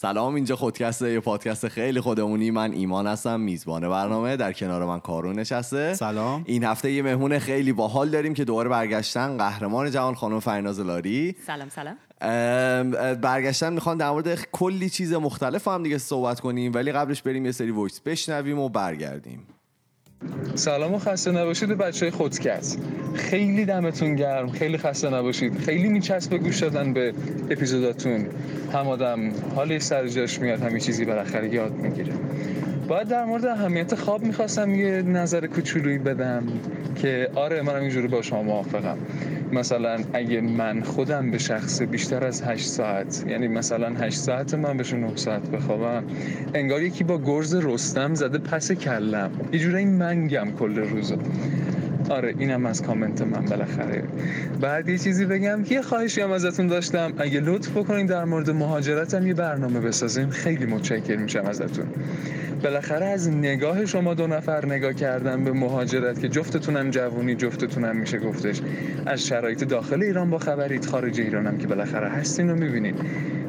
سلام اینجا خودکست یه پادکست خیلی خودمونی. من ایمان هستم میزبان برنامه. در کنار من کارون نشسته. سلام. این هفته یه مهمون خیلی باحال داریم که دوباره برگشتن. قهرمان جهان خانم فرناز لاری. سلام سلام. ام، برگشتن می‌خوان در مورد کلی چیز مختلف هم دیگه صحبت کنیم ولی قبلش بریم یه سری voice بشنویم و برگردیم. سلام و خسته نباشید بچه های خودکست. خیلی دمتون گرم خیلی خسته نباشید. خیلی میچسب گوش دادن به اپیزوداتون. هم آدم حالی سر جاش میاد همین چیزی بالاخره یاد می‌گیره. باید در مورد اهمیت خواب می‌خواستم یه نظر کوچولویی بدم که آره منم اینجوری با شما موافقم. مثلا اگه من خودم به شخص بیشتر از 8 ساعت یعنی مثلا 8 ساعت من بشه 9 ساعت بخوابم انگار یکی با گرز رستم زده پس کلم. یه جورایی منگم کل روزو. آره اینم از کامنت من بالاخره. بعد یه چیزی بگم یه خواهشی هم ازتون داشتم. اگه لطف بکنین در مورد مهاجرتم یه برنامه بسازین خیلی متشکر میشم ازتون. بالاخره از نگاه شما دو نفر نگاه کردن به مهاجرت که جفتتونم جوونی جفتتونم میشه گفتش. از شرایط داخل ایران با خبرید خارج ایرانم که بالاخره هستین و می‌بینین.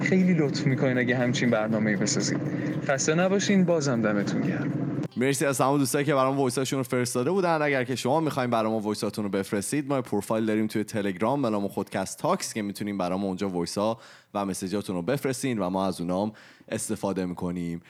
خیلی لطف می‌کنین اگه همچین برنامه بسازید. خسته نباشین بازم دمتون گرم. مرسی از تمام دوستایی که برام voice هاشون رو فرستاده بودن. اگر که شما می‌خواین برام voice هاتون رو بفرستید ما پروفایل داریم توی تلگرام به نام خودکست talks که می‌تونیم برام اونجا voice ها و message هاتون رو بفرستین و ما از اونام استفاده می‌کنیم.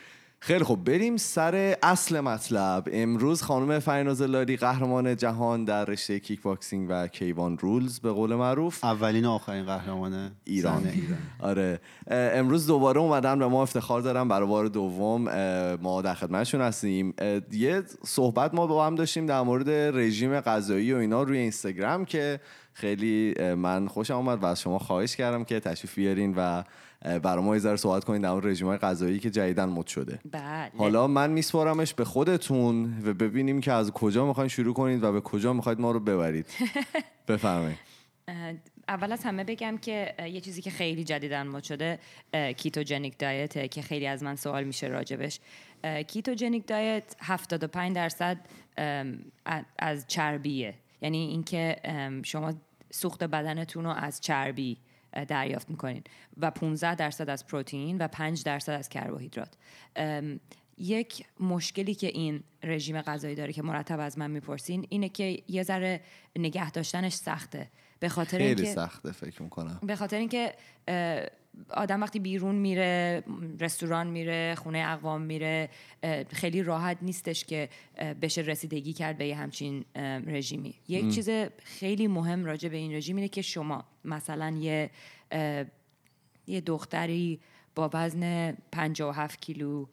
خیلی خب بریم سر اصل مطلب. امروز خانم فریناز لاری قهرمان جهان در رشته کیک باکسینگ و K1 rules به قول معروف. اولین و آخرین قهرمان ایران. آره. امروز دوباره اومدن به ما افتخار دارم برای بار دوم ما در خدمتشون هستیم. یه صحبت ما با هم داشتیم در مورد رژیم غذایی و اینا روی اینستاگرام که خیلی من خوشم آمد و از شما خواهش کردم که تشریف بیارین و برای ما یه ذره صحبت کنین در رژیم غذایی که جدیدا مد شده. بله. حالا من میسپارمش به خودتون و ببینیم که از کجا می‌خواین شروع کنید و به کجا می‌خواید ما رو ببرید. بفرمایید. اول از همه بگم که یه چیزی که خیلی جدیدا مد شده ketogenic diet ه که خیلی از من سوال میشه راجبش. ketogenic diet 75 درصد از چربیه. یعنی اینکه شما سوخت بدنتون رو از چربی دریافت می‌کنین و 15 درصد از پروتئین و 5 درصد از کربوهیدرات. یک مشکلی که این رژیم غذایی داره که مرتب از من می‌پرسین اینه که یه ذره نگه داشتنش سخته. به خاطر خیلی اینکه سخته فکر می‌کنم. به خاطر اینکه آدم وقتی بیرون میره رستوران میره خونه اقوام میره خیلی راحت نیستش که بشه رسیدگی کرد به یه همچین رژیمی. یک چیز خیلی مهم راجع به این رژیم اینه که شما مثلا یه یه دختری با وزن 57 کیلو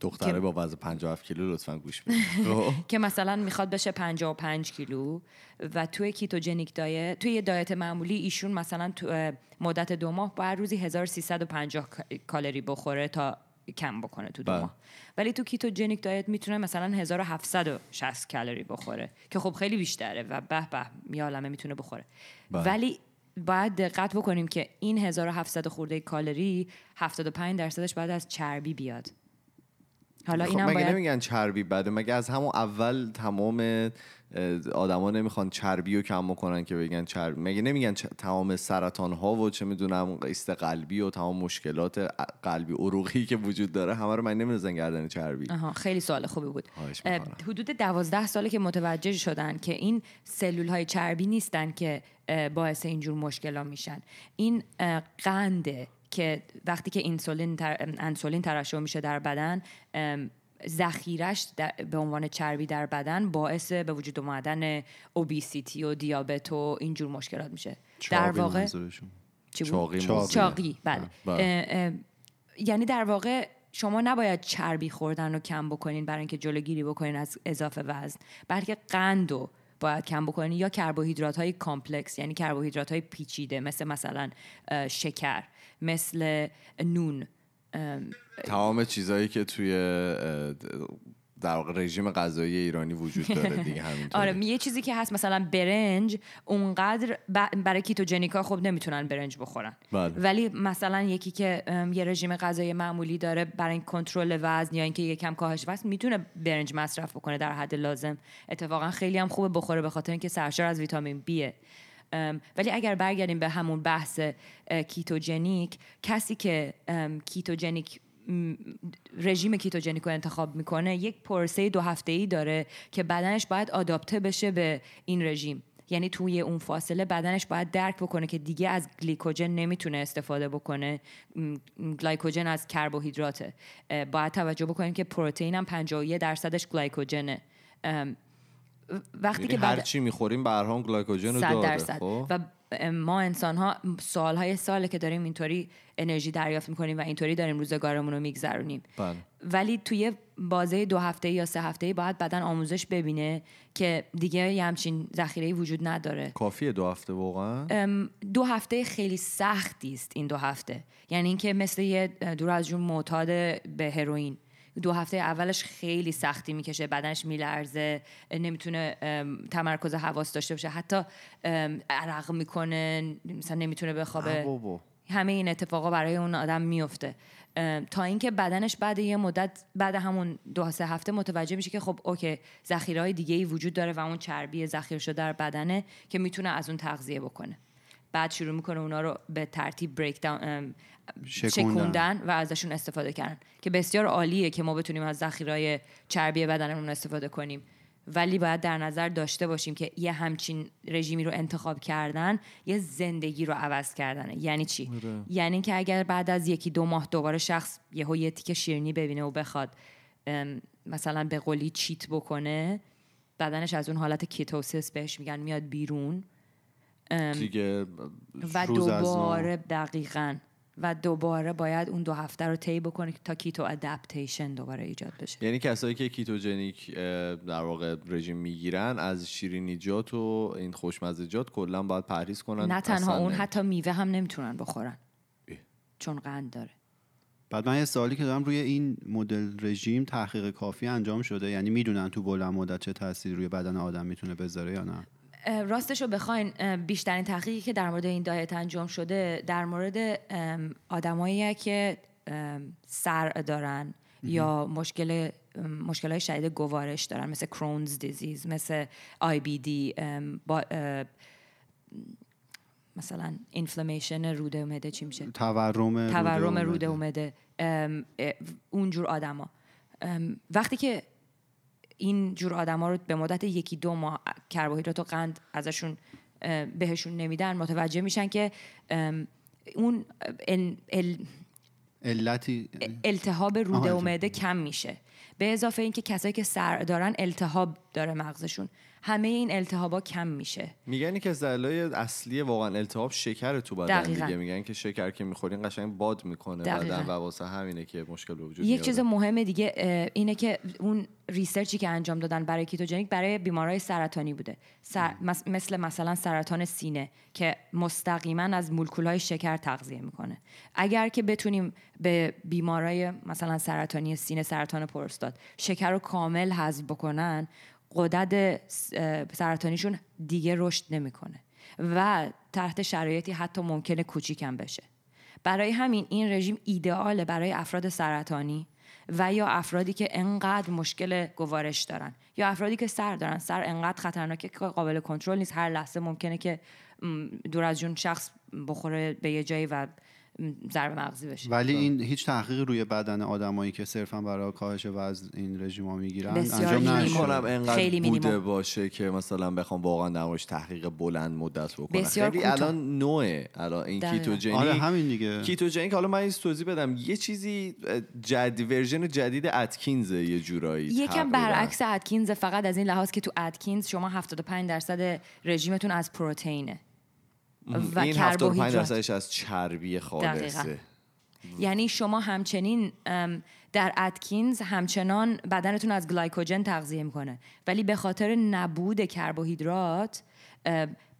دختره با وزن 57 کیلو لطفا گوش بدید خب. که مثلا می‌خواد بشه 55 کیلو و توی کیتوجنیک دایت توی یه دایت معمولی ایشون مثلا تو مدت دو ماه باید روزی 1350 کا- کالری بخوره تا کم بکنه تو دو بله. ماه ولی تو ketogenic diet می‌تونه مثلا 1760 کالری بخوره که خب خیلی بیشتره و به به یه عالمه می‌تونه بخوره بله. ولی باید دقت بکنیم که این 1700 خورده کالری 75 درصدش باید از چربی بیاد حالا خب اینم مگه باید نمیگن چربی بده؟ مگه از همون اول تمام آدما نمی‌خوان چربی رو کم بکنن که بگن چربی مگه نمیگن چ- تمام سرطان ها و چه می‌دونم ایست قلبی و تمام مشکلات قلبی عروقی که وجود داره همه رو من نمیرزن گردن چربی. آها خیلی سوال خوبی بود. حدود دوازده ساله که متوجه شدن که این سلول های چربی نیستن که باعث اینجور مشکل میشن. این قنده که وقتی که اینسولین تر... انسولین ترشح میشه در بدن ذخیرش به عنوان چربی در بدن باعث به وجود اومدن اوبیسیتی و دیابت و اینجور مشکلات میشه در واقع منظورشون. چی بود؟ چاقی چاقی. چاقی بله بله. اه، اه، یعنی در واقع شما نباید چربی خوردن رو کم بکنین برای اینکه جلوگیری بکنین از اضافه وزن بلکه قند رو باید کم بکنین یا کربوهیدرات های complex یعنی کربوهیدرات های پیچیده مثل مثلا شکر مثل نون. ام، تمام چیزهایی که توی در واقع رژیم غذایی ایرانی وجود داره دیگه همینطوره. آره یه چیزی که هست مثلا برنج اونقدر برای ketogenic ا خب نمی‌تونن برنج بخورن. بله. ولی مثلا یکی که یه رژیم غذایی معمولی داره برای کنترل وزن یا اینکه یکم کاهش وزن می‌تونه برنج مصرف بکنه در حد لازم. اتفاقا خیلی هم خوبه بخوره به خاطر اینکه سرشار از ویتامین بیه ولی اگر برگردیم به همون بحث اه، ketogenic کسی که م، رژیم ketogenic رو انتخاب می‌کنه یک پروسه دو هفته ای داره که بدنش باید adapt ه بشه به این رژیم. یعنی توی اون فاصله بدنش باید درک بکنه که دیگه از گلیکوژن نمی‌تونه استفاده بکنه. گلیکوژن از کربوهیدراته. باید توجه بکنیم که پروتئین هم 51 درصدش گلیکوژنه ام، وقتی یعنی که هر چی می‌خوریم به هر گلایکوژن رو داره درصد. خب؟ و ما انسان ها سالهای ساله که داریم اینطوری انرژی دریافت می‌کنیم و اینطوری داریم روزگارمون رو میگذرونیم. بله. ولی توی بازه دو هفته یا سه هفته باید بدن آموزش ببینه که دیگه یه همچین ذخیره وجود نداره. کافیه دو هفته واقعا؟ دو هفته خیلی سختی است این دو هفته. یعنی اینکه مثل یه دور از جون معتاد به هروئین. دو هفته اولش خیلی سختی می‌کشه بدنش میلرزه نمی‌تونه تمرکز حواس داشته باشه. حتی عرق می‌کنه مثلا نمی‌تونه بخوابه. همه این اتفاقا برای اون آدم میفته تا اینکه بدنش بعد یه مدت بعد همون دو سه هفته متوجه میشه که خب اوکی ذخیره های دیگه ای وجود داره و اون چربی ذخیره شده در بدنه که می‌تونه از اون تغذیه بکنه. بعد شروع می‌کنه اونا رو به ترتیب بریک داون شکوندن. و ازشون استفاده کردن که بسیار عالیه که ما بتونیم از ذخیره چربی بدنمون استفاده کنیم. ولی باید در نظر داشته باشیم که یه همچین رژیمی رو انتخاب کردن یه زندگی رو عوض کردنه. یعنی چی؟ یعنی که اگر بعد از یکی دو ماه دوباره شخص یهو یه تیکه شیرینی ببینه و بخواد مثلا به قولی cheat بکنه بدنش از اون حالت ketosis بهش میگن میاد بیرون. دیگه و. دوباره دقیقا و دوباره باید اون دو هفته رو طی بکنه تا keto adaptation دوباره ایجاد بشه یعنی کسایی که ketogenic اه، در واقع رژیم می‌گیرن از شیرینیجات و این خوشمزجات کلا باید پرهیز کنن نه تنها اون نه. حتی میوه هم نمی‌تونن بخورن اه. چون قند داره بعد من یه سوالی که دارم روی این مدل رژیم تحقیق کافی انجام شده یعنی می‌دونن تو بلند مدت چه تاثیری روی بدن آدم می‌تونه بذاره یا نه راستش رو بخواین بیشترین تحقیقی که در مورد این دایت انجام شده در مورد آدمایی که سر دارن یا مشکل مشکل های شدید گوارش دارن مثل کرونز دیزیز مثل آی بی دی با مثلا اینفلامیشن روده اومده چی میشه؟ تورم تورم روده روده اومده. اونجور آدما. وقتی که این جور آدما رو به مدت یکی دو ماه کربوهیدرات و قند ازشون بهشون نمیدن متوجه میشن که اون ال- ال- علتی التهاب روده و معده کم میشه. به اضافه اینکه کسایی که سر دارن التهاب داره مغزشون. همه این التهابا کم میشه میگن که از دلایل اصلی واقعا التهاب شکر تو بدن دقیقاً. دیگه میگن که شکر که می‌خورین قشنگ باد می‌کنه دقیقاً. بدن و واسه همینه که مشکل به وجود یک. چیز مهم دیگه اینه که اون research ی که انجام دادن برای ketogenic برای بیمارای سرطانی بوده سر- مثل مثلا سرطان سینه که مستقیما از مولکولهای شکر تغذیه می‌کنه اگر که بتونیم به بیمارای مثلا سرطانی سینه سرطان پروستات شکر رو کامل حذف بکنن قدرت سرطانیشون دیگه رشد نمی‌کنه و تحت شرایطی حتی ممکنه کوچیکم بشه. برای همین این رژیم ایدئاله برای افراد سرطانی و یا افرادی که انقدر مشکل گوارش دارن یا افرادی که سر دارن. سر انقدر خطرناکه که قابل کنترل نیست. هر لحظه ممکنه که دور از جون شخص بخوره به یه جایی و ضربه مغزی بشه ولی این هیچ تحقیقی روی بدن آدمایی که صرفا برای کاهش وزن این رژیم ها می‌گیرن انجام مینیمم. نشده کنم انقدر خیلی بوده. باشه که مثلا بخوام واقعا موردش تحقیق بلند مدت بکنم بسیار خیلی. الان نوعه الان این. ketogenic آره همین دیگه ketogenic حالا من توضیح بدم یه چیزی جدید version جدید Atkins ه یه جورایی یکم. برعکس Atkins فقط از این لحاظ که تو Atkins شما 75 درصد رژیمتون از پروتئینه و این 75 کربوهیدرات درصدش از چربی خالصه. یعنی شما همچنین در Atkins همچنان بدنتون از گلایکوژن تغذیه می‌کنه. ولی به خاطر نبود کربوهیدرات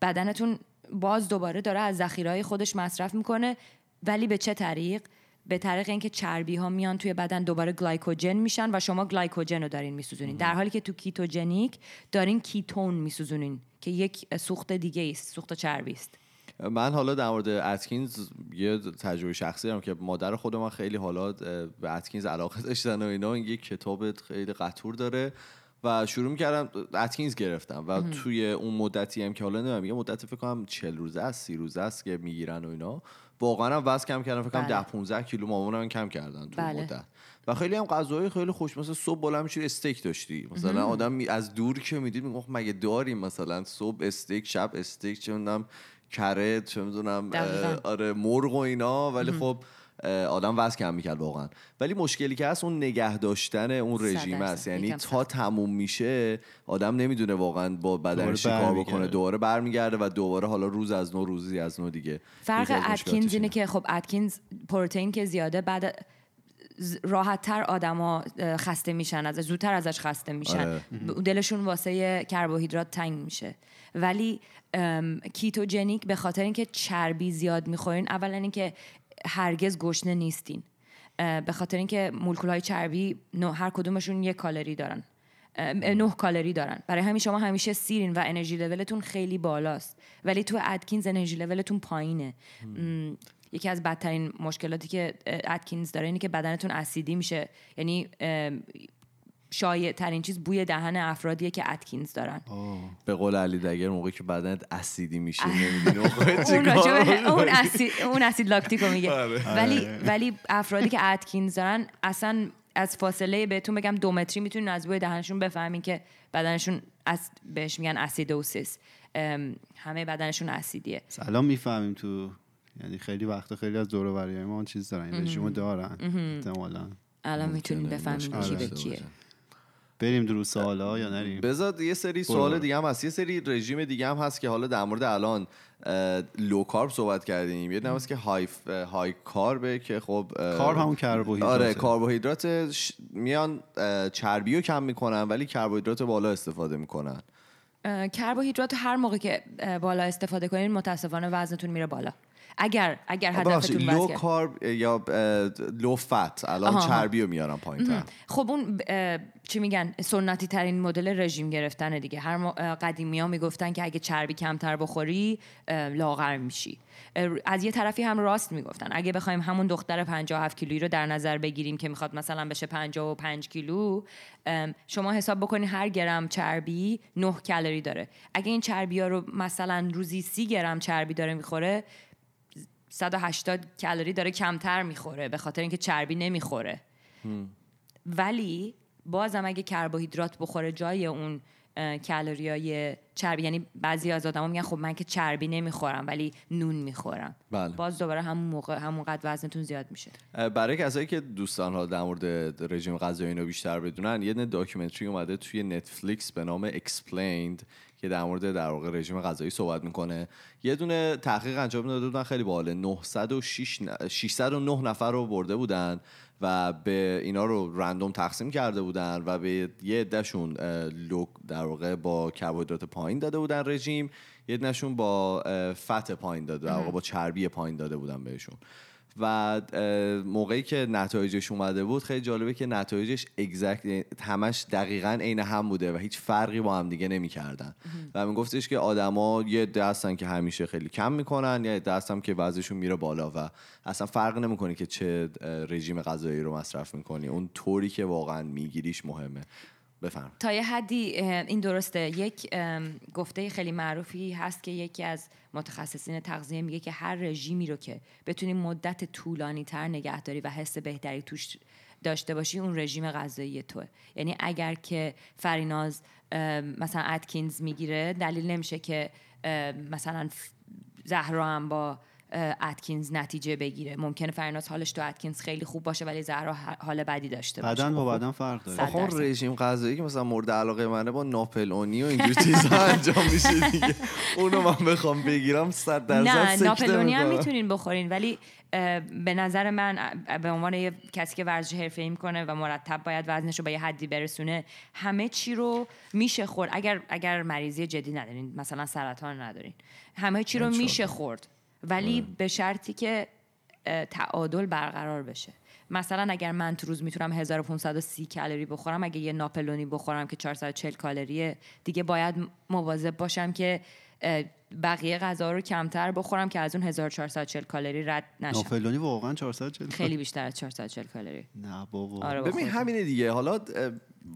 بدنتون باز دوباره داره از ذخیرهای خودش مصرف می‌کنه. ولی به چه طریق؟ به طریق اینکه چربی ها میان توی بدن دوباره گلایکوژن میشن و شما گلایکوژن رو دارین میسوزونین. در حالی که تو ketogenic دارین ketone میسوزونین که یک سوخت دیگه است سوخت چربی است من حالا در مورد Atkins یه تجربه شخصی دارم که مادر خود من خیلی حالا به اتکینز علاقه داشتن و اینا این یه کتاب خیلی قطور داره و شروع می‌کردم اتکینز گرفتم و توی اون مدتی هم که حالا نمی‌دونم یه مدت فکر کنم 40 روزه است 30 روزه است که می‌گیرن و اینا. واقعا هم وزن کم کردم فکر کنم بله. 10 15 کیلو مامانم کم کردن تو بله. مدت. و خیلی هم غذاهای خیلی خوش مثلا صبح بلند میشی استیک داشتی. مثلا آدم می- از دور که می‌دید می‌گفت مگه داریم مثلا صبح استیک شب استیک چه کره چه می‌دونم. آره مرغ و اینا ولی خب آدم وزن کم می‌کرد واقعا ولی مشکلی که هست اون نگه داشتن اون رژیم. است یعنی تا تموم میشه آدم نمی‌دونه واقعا با بدنش کار بکنه. دوباره برمیگرده و دوباره حالا روز از نو روزی از نو دیگه فرق اتکینز اینه. که خب اتکینز پروتئین که زیاده بعد راحت تر آدما خسته میشن از زودتر ازش خسته میشن آره. دلشون واسه کربوهیدرات تنگ میشه ولی ketogenic به خاطر اینکه چربی زیاد می‌خورین اولا اینکه هرگز گشنه نیستین. به خاطر اینکه مولکول های چربی هر کدومشون یک کالری دارن. نه کالری دارن. برای همین شما همیشه سیرین و energy level تون خیلی بالاست. ولی تو Atkins energy level تون پایینه. یکی از بدترین مشکلاتی که Atkins داره اینه که بدنتون اسیدی میشه. یعنی شایع ترین چیز بوی دهن افرادیه که ادکینز دارن. به قول علی دگر موقعی که بدنت اسیدی میشه نمی‌دونی اون اسید اون اسید لاکتیکو میگه. آره. ولی ولی افرادی که ادکینز دارن اصلا از فاصله بهتون بگم دو متری می‌تونین از بوی دهنشون بفهمین که بدنشون از بهش میگن اسیدوسیس. همه بدنشون اسیدیه. الان می‌فهمیم تو یعنی خیلی وقتا خیلی از دور و ما اون چیز دارن رژیمو دارن احتمالاً. الان بفهمین مشکل کی به کیه. بریم درو سوالا یا نریم؟ بذار یه سری سوال دیگه هم هست. یه سری رژیم دیگه هم هست که حالا در مورد الان لو کارب صحبت کردیم. یه هست که های های کاربه که خب اه، کارب همون کربوهیدراته. آره کربوهیدرات ش- میان چربی رو کم می‌کنن ولی کربوهیدرات بالا استفاده می‌کنن. کربوهیدرات هر موقع که بالا استفاده کنین متاسفانه وزنتون میره بالا. اگر اگر هدفتون لو کارب یا لو فت. الان آها،. چربی رو میارن پایین خب اون چی میگن؟ سنتی ترین مدل رژیم گرفتن دیگه. هر قدیمی ها می‌گفتن که اگه چربی کمتر بخوری لاغر میشی. از یه طرفی هم راست می‌گفتن. اگه بخوایم همون دختر 57 کیلویی رو در نظر بگیریم که می‌خواد مثلا بشه 55 کیلو شما حساب بکنید هر گرم چربی 9 کالری داره. اگه این چربی ها رو مثلا روزی 30 گرم چربی داره می‌خوره 180 کالری داره کمتر می‌خوره به خاطر اینکه چربی نمی‌خوره. ولی بازم اگه کربوهیدرات بخوره جای اون کالری های چربی یعنی بعضی از آدما میگن خب من که چربی نمی‌خورم ولی نون می‌خورم. بله. باز دوباره همون موقع همون قد وزنتون زیاد میشه. برای کسایی که دوست دارن در مورد رژیم غذایی اینو بیشتر بدونن یه documentary اومده توی نتفلیکس به نام Explained. که در مورد در واقع رژیم غذایی صحبت می‌کنه. یه دونه تحقیق انجام داده بودن خیلی باحاله. 906 ن- 609 نفر رو برده بودن و به اینا رو random تقسیم کرده بودن و به یه عدهشون اه، low در واقع با کربوهیدرات پایین داده بودن رژیم یه عدهشون با فت پایین داده در واقع با چربی پایین داده بودن بهشون. و موقعی که نتایجش اومده بود خیلی جالبه که نتایجش اگزکت همش دقیقا عین هم بوده و هیچ فرقی با هم دیگه نمی‌کردن. و میگفتش که آدما یه عده هستن که همیشه خیلی کم می‌کنن یا هستن که وزنشون میره بالا و اصلا فرق نمی‌کنه که چه رژیم غذایی رو مصرف می‌کنی. اون طوری که واقعا میگیریش مهمه. بفرم تا یه حدی این درسته. یک گفته خیلی معروفی هست که یکی از متخصصین تغذیه میگه که هر رژیمی رو که بتونی مدت طولانی تر نگهداری و حس بهتری توش داشته باشی اون رژیم غذایی توه. یعنی اگر که فریناز مثلا اتکینز می‌گیره دلیل نمیشه که مثلا زهرا هم با اتکینز نتیجه بگیره ممکنه فریناز حالش تو اتکینز خیلی خوب باشه ولی زهرا حال بدی داشته باشه بدن با بدن فرق داره آخه. رژیم غذایی که مثلا مورد علاقه منه با ناپلونی و اینجور چیزا انجام میشه دیگه اونو من بخوام بگیرم صد درصد نه ناپلونی هم. می‌تونین بخورین ولی به نظر من به عنوان یه کسی که ورزش حرفه‌ای می‌کنه و مرتب باید وزنش رو به یه حدی برسونه همه چی رو میشه خورد اگر اگر مریضی جدی ندارین مثلا سرطان ندارین همه چی رو. میشه خورد ولی به شرطی که تعادل برقرار بشه. مثلا اگر من تو روز می‌تونم 1530 کالری بخورم اگه یه ناپلونی بخورم که 440 کالریه دیگه باید مواظب باشم که بقیه غذا رو کمتر بخورم که از اون 1440 کالری رد نشم. ناپلونی واقعا 440 خیلی بیشتر از 440 کالری. نه بابا. آره ببین. همینه دیگه. حالا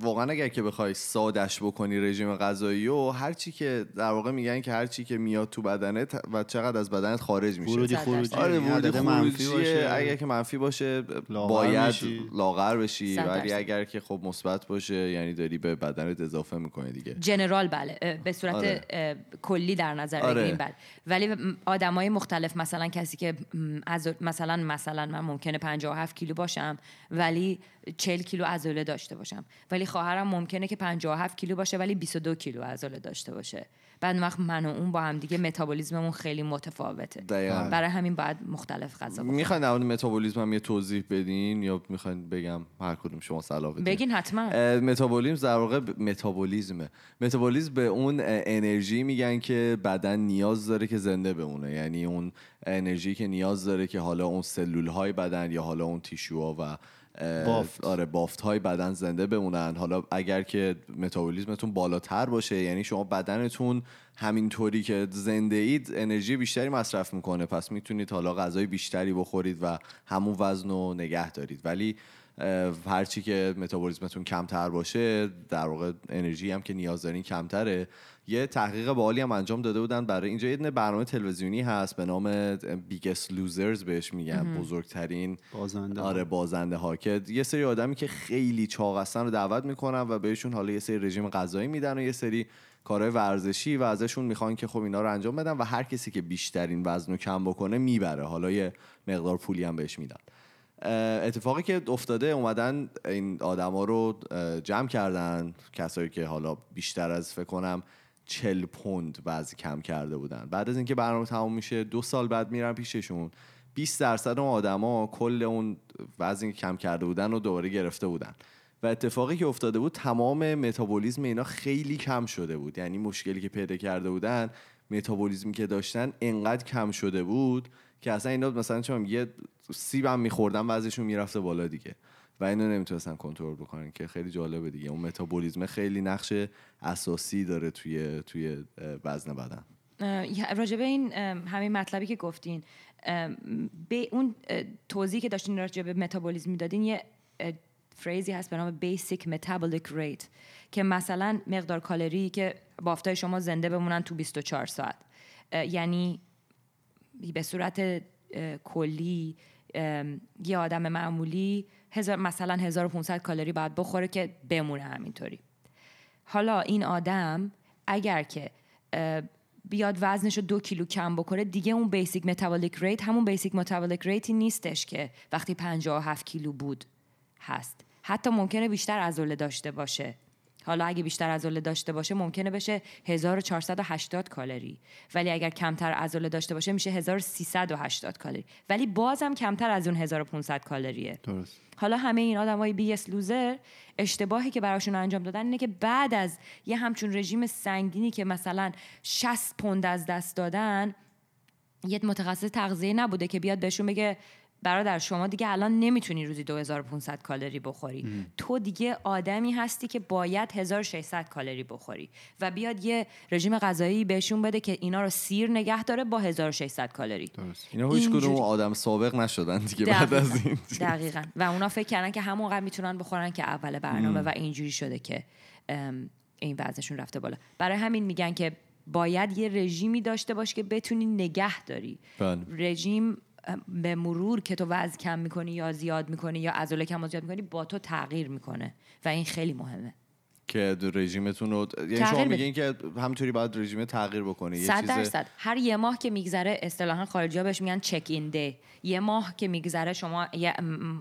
واقعا اگر که بخوای سادش بکنی رژیم غذایی و هر چی که در واقع میگن که هر چی که میاد تو بدنت و چقدر از بدنت خارج میشه ورودی خروجی آره ورودی خروجی باشه اگر که منفی باشه لاغر باید میشی. لاغر بشی ولی. اگر که خب مثبت باشه یعنی داری به بدنت اضافه می‌کنی دیگه جنرال بله به صورت آره. کلی در نظر آره. بگیریم بله ولی آدمای مختلف مثلا کسی که از مثلا مثلا من ممکنه 57 کیلو باشم ولی 40 کیلو عضله داشته باشم. ولی خواهرم ممکنه که 57 کیلو باشه ولی 22 کیلو عضله داشته باشه. بعد وقت من و اون با هم دیگه متابولیسممون خیلی متفاوته. دقیقاً. برای همین باید مختلف غذا بخوریم. می‌خواین در مورد متابولیسم هم یه توضیح بدین یا می‌خواین بگم هر کدوم شما صلاح بدین؟ بگین حتما. اه، متابولیسم در واقع متابولیزمه. متابولیزم به اون انرژی میگن که بدن نیاز داره که زنده بمونه. یعنی اون انرژی که نیاز داره که حالا اون سلول های بدن یا حالا اون تیشوها و بافت. آره بافت های بدن زنده بمونن. حالا اگر که متابولیسمتون بالاتر باشه یعنی شما بدنتون همینطوری که زنده اید انرژی بیشتری مصرف می‌کنه. پس می‌تونید حالا غذای بیشتری بخورید و همون وزن رو نگه دارید. ولی هرچی که متابولیسمتون کمتر باشه در واقع انرژی هم که نیاز دارین کمتره. یه تحقیق باحالی هم انجام داده بودن برای اینجا. یه برنامه تلویزیونی هست به نام بیگست لوزرز بهش میگن بزرگترین. بازنده ها. آره بازنده ها که یه سری آدمی که خیلی چاق هستن رو دعوت می‌کنن و بهشون حالا یه سری رژیم غذایی میدن و یه سری کارهای ورزشی و ازشون می‌خوان که خب اینا رو انجام بدن و هر کسی که بیشترین وزن رو کم بکنه می‌بره. حالا یه مقدار پولی هم بهش میدن. اتفاقی که افتاده اومدن این آدما رو جمع کردن. کسایی که حالا بیشتر از فکر کنم چل پوند وزن کم کرده بودن. بعد از اینکه برنامه تموم میشه دو سال بعد میرن پیششون. 20 درصد اون آدما کل اون وزنی کم کرده بودن رو دوباره گرفته بودن. و اتفاقی که افتاده بود تمام متابولیزم اینا خیلی کم شده بود. یعنی مشکلی که پیدا کرده بودن متابولیزمی که داشتن انقدر کم شده بود که اصلا اینا مثلا چون یه سیب هم میخوردن وزنشون می‌رفته بالا دیگه. و اینو نمی‌تونستن کنترل بکنن که خیلی جالبه دیگه. اون متابولیزم خیلی نقش اساسی داره توی توی وزن بدن. اه، راجع به این همین مطلبی که گفتین به اون توضیحی که داشتین راجع به متابولیسم می‌دادین یه فریزی هست به نام بیسیک metabolic rate که مثلا مقدار کالری که بافتای شما زنده بمونن تو 24 ساعت. یعنی به صورت کلی یه آدم معمولی هزار مثلا 1500 کالری باید بخوره که بمونه همینطوری. حالا این آدم اگر که بیاد وزنش رو دو کیلو کم بکنه دیگه اون basic metabolic rate همون basic metabolic rate ی نیستش که وقتی 57 کیلو بود هست. حتی ممکنه بیشتر عضله داشته باشه. حالا اگه بیشتر عضله داشته باشه ممکنه بشه 1480 کالری. ولی اگر کمتر عضله داشته باشه میشه 1380 کالری. ولی بازم کمتر از اون 1500 کالریه. درست. حالا همه این آدمای Biggest Loser اشتباهی که براشون انجام دادن اینه که بعد از یه همچون رژیم سنگینی که مثلا 60 پوند از دست دادن یه متخصص تغذیه نبوده که بیاد بهشون بگه برادر شما دیگه الان نمی‌تونی روزی 2500 کالری بخوری. تو دیگه آدمی هستی که باید 1600 کالری بخوری و بیاد یه رژیم غذایی بهشون بده که اینا رو سیر نگه داره با 1600 کالری. درست اینا هیچ. کدوم آدم سابق نشدن دیگه بعد از این. دقیقا. و اونا فکر کردن که همونقدر می‌تونن بخورن که اول برنامه و اینجوری شده که ام، این وزنشون رفته بالا. برای همین میگن که باید یه رژیمی داشته باش که بتونی نگه داری. بله. رژیم ام، به مرور که تو وزن کم می‌کنی یا زیاد می‌کنی یا عضله کم و زیاد می‌کنی با تو تغییر می‌کنه. و این خیلی مهمه. که رژیمتون رو یعنی شما. میگین که همینطوری باید رژیم تغییر بکنه یه صد درصد. هر یه ماه که میگذره اصطلاحا خارجی ها بهش میگن check-in day یه ماه که میگذره شما یه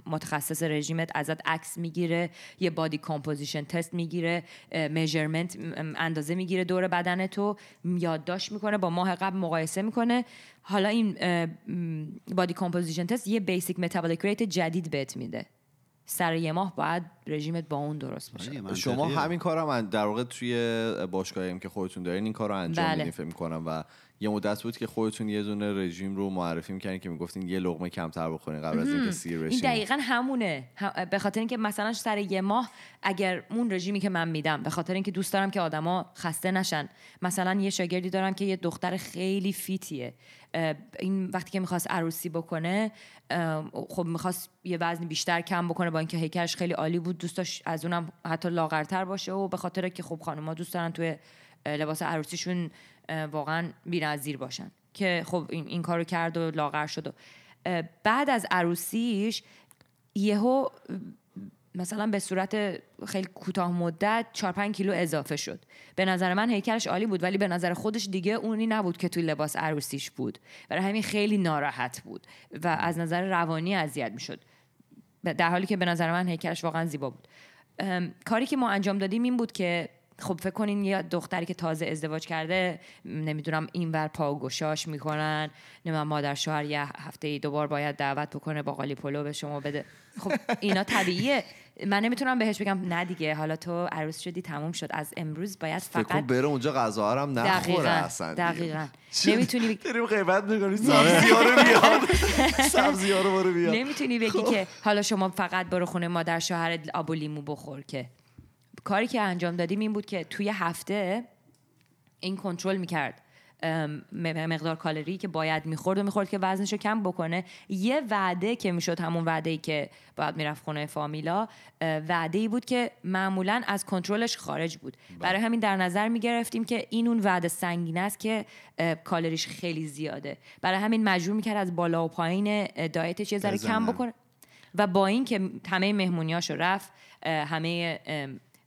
متخصص رژیمت ازت عکس می‌گیره یه body composition test می‌گیره measurement اندازه می‌گیره دور بدن تو یادداشت می‌کنه با ماه قبل مقایسه می‌کنه. حالا این body composition test یه basic metabolic rate جدید بهت میده. سر یه ماه باید رژیمت با اون درست باشه آره، شما. همین کارم هم در واقع توی باشگاهی هم که خودتون دارین این کار رو انجام بله. میدین فکر می‌کنم. و یه مدت بود که خودتون یه دونه رژیم رو معرفی می‌کردین که می‌گفتین یه لقمه کمتر بخورین قبل از اینکه سیر این بشین. دقیقا همونه. هم- به خاطر اینکه مثلا سر یه ماه اگر اون رژیمی که من میدم به خاطر اینکه دوست دارم که آدما خسته نشن مثلا یه شاگردی دارم که یه دختر خیلی فیتیه. این وقتی که می‌خواست عروسی بکنه خب می‌خواست یه وزن بیشتر کم بکنه با اینکه هیکلش خیلی عالی بود دوست داشت از اونم حتی لاغرتر باشه و به خاطر که خب خانم‌ها دوست دارن توی لباس عروسیشون واقعا بی‌نظیر باشن که خب این, این کارو کرد و لاغر شد و بعد از عروسیش یهو مثلا به صورت خیلی کوتاه مدت 4 5 کیلو اضافه شد. به نظر من هیکلش عالی بود ولی به نظر خودش دیگه اونی نبود که توی لباس عروسیش بود. برای همین خیلی ناراحت بود و از نظر روانی اذیت می‌شد. در حالی که به نظر من هیکلش واقعا زیبا بود. کاری که ما انجام دادیم این بود که خب فکر کنین یه دختری که تازه ازدواج کرده نمی‌دونم اینور پا و گشاش می‌کنن نمی‌دونم مادر شوهر یه هفته دوبار باید دعوت بکنه باقالی پلو به شما بده. خب اینا طبیعیه. من نمی‌تونم بهش بگم نه دیگه حالا تو عروس شدی تموم شد. از امروز باید فقط بره اونجا غذا هم نخوره اصلا. دقیقاً. نمی‌تونی بگی- داریم غیبت می‌کنیم سبزی ها رو بیار. سبزی ها رو برو بیار. نمی‌تونی بگی خب. که حالا شما فقط برو خونه مادر شوهرت آب و لیمو بخور که. کاری که انجام دادیم این بود که توی هفته این کنترل می‌کرد. مقدار کالری که باید می‌خورد و می‌خورد که وزنش رو کم بکنه. یه وعده که می‌شد همون وعده ای که باید می‌رفت خونه فامیلا وعده ای بود که معمولا از کنترلش خارج بود. برای همین در نظر می‌گرفتیم که این اون وعده سنگین است که کالریش خیلی زیاده. برای همین مجبور می‌کرد از بالا و پایین دایتش یه ذره کم. بکنه. و با این که همه مهمونیاشو رفت همه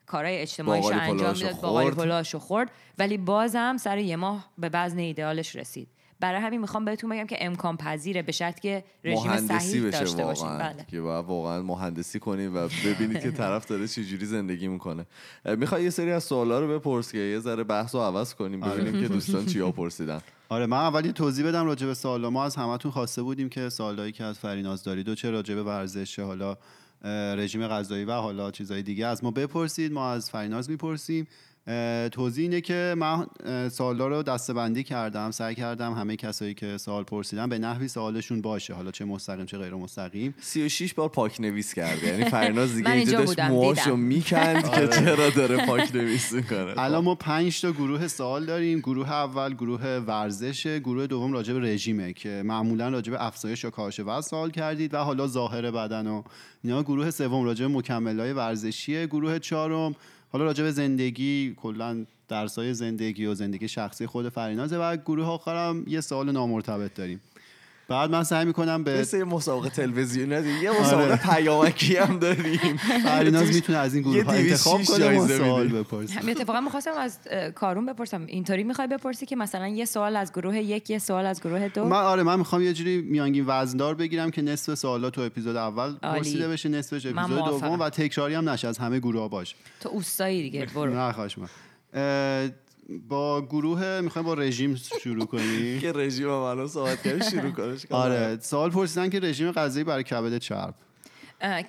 کارهای اجتماعیش رو انجام می‌داد باقالی. پلوهاشو خورد. ولی بازم سر یه ماه به وزن ایدئالش رسید. برای همین می‌خوام بهتون بگم که امکان پذیره به شرط که رژیم مهندسی صحیح بشه داشته باشین واقعا بله. که باید واقعا مهندسی کنی و ببینید که طرف داره چجوری زندگی می‌کنه. می‌خوای یه سری از سوالا رو بپرس که یه ذره بحث رو عوض کنیم ببینیم که دوستان چیا پرسیدن. آره من اول یه توضیح بدم راجع به سوالا ما از همتون خواسته بودیم که سوالایی که از فریناز دارید و چه راجع به ورزش چه حالا رژیم غذایی و حالا چیزای دیگه. از ما بپرسید ما از فریناز می‌پرسیم. توضیح اینه که من سوالا رو دستبندی کردم سعی کردم همه کسایی که سوال پرسیدن به نحوی سوالشون باشه. حالا چه مستقیم چه غیر مستقیم. 36 بار پاک نویس کرده. یعنی فرناز دیگه اینجا داشت موهاشو. می‌کند که چرا داره پاک نویس می‌کنه. الان ما پنج تا گروه سوال داریم. گروه اول گروه ورزش گروه دوم راجع به رژیمه که معمولا راجع به افزایش یا کاهش وزن سوال کردید و حالا ظاهر بدن و اینا. گروه سوم راجع به مکملهای ورزشیه. گروه چهارم حالا راجع به زندگی کلا درسای زندگی و زندگی شخصی خود فرینازه و گروه آخرم یه سوال نامرتبط داریم. بعد من سعی می‌کنم به مثل یه مسابقه تلویزیونی. یه مسابقه پیامکی هم داریم. فریناز می‌تونه از این گروه ها 206 انتخاب کنه و سوال. بپرسه. اتفاقا می‌خواستم از کارون بپرسم. اینطوری می‌خوای بپرسی که مثلا یه سوال از گروه یک یه سوال از گروه دو؟ من آره من می‌خوام یه جوری میانگین وزندار بگیرم که نصف سوالات تو اپیزود اول. پرسیده بشه نصفش اپیزود. دوم و تکراری هم نشه از همه گروه ها باشه. تو اوستایی دیگه برو. نه خواهش من اه، با گروه می‌خوایم با رژیم شروع کنیم که رژیم هم الان صحبت کردیم شروع کنش آره سوال پرسیدن که رژیم غذایی برای کبد چرب.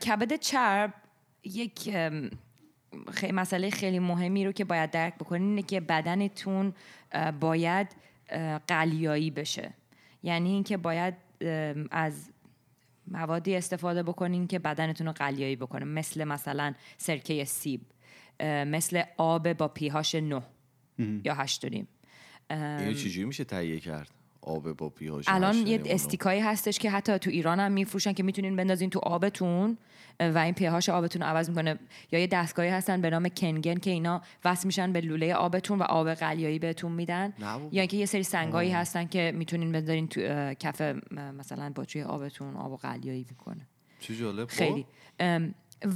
کبد چرب یک خی- مسئله خیلی مهمی رو که باید درک بکنین اینه که بدنتون باید قلیایی بشه. یعنی اینکه باید از موادی استفاده بکنین که بدنتون رو قلیایی بکنه. مثل مثلا سرکه سیب مثل آب با پیهاش 9 یا 8 و نیم. اینو چجوری میشه تهیه کرد؟ آب با پیهاش الان هشت یه. استیکایی هستش که حتی تو ایران هم میفروشن که می‌تونین بندازین تو آبتون و این پیهاش آبتون رو عوض می‌کنه. یا یه دستگاهی هستن به نام کنگن که اینا وصل میشن به لوله آبتون و آب قلیایی بهتون میدن. یا اینکه یه سری سنگایی هستن که می‌تونین بذارین تو کف مثلا باتری آبتون آب قلیایی می‌کنه. چه جالب. خب. خیلی.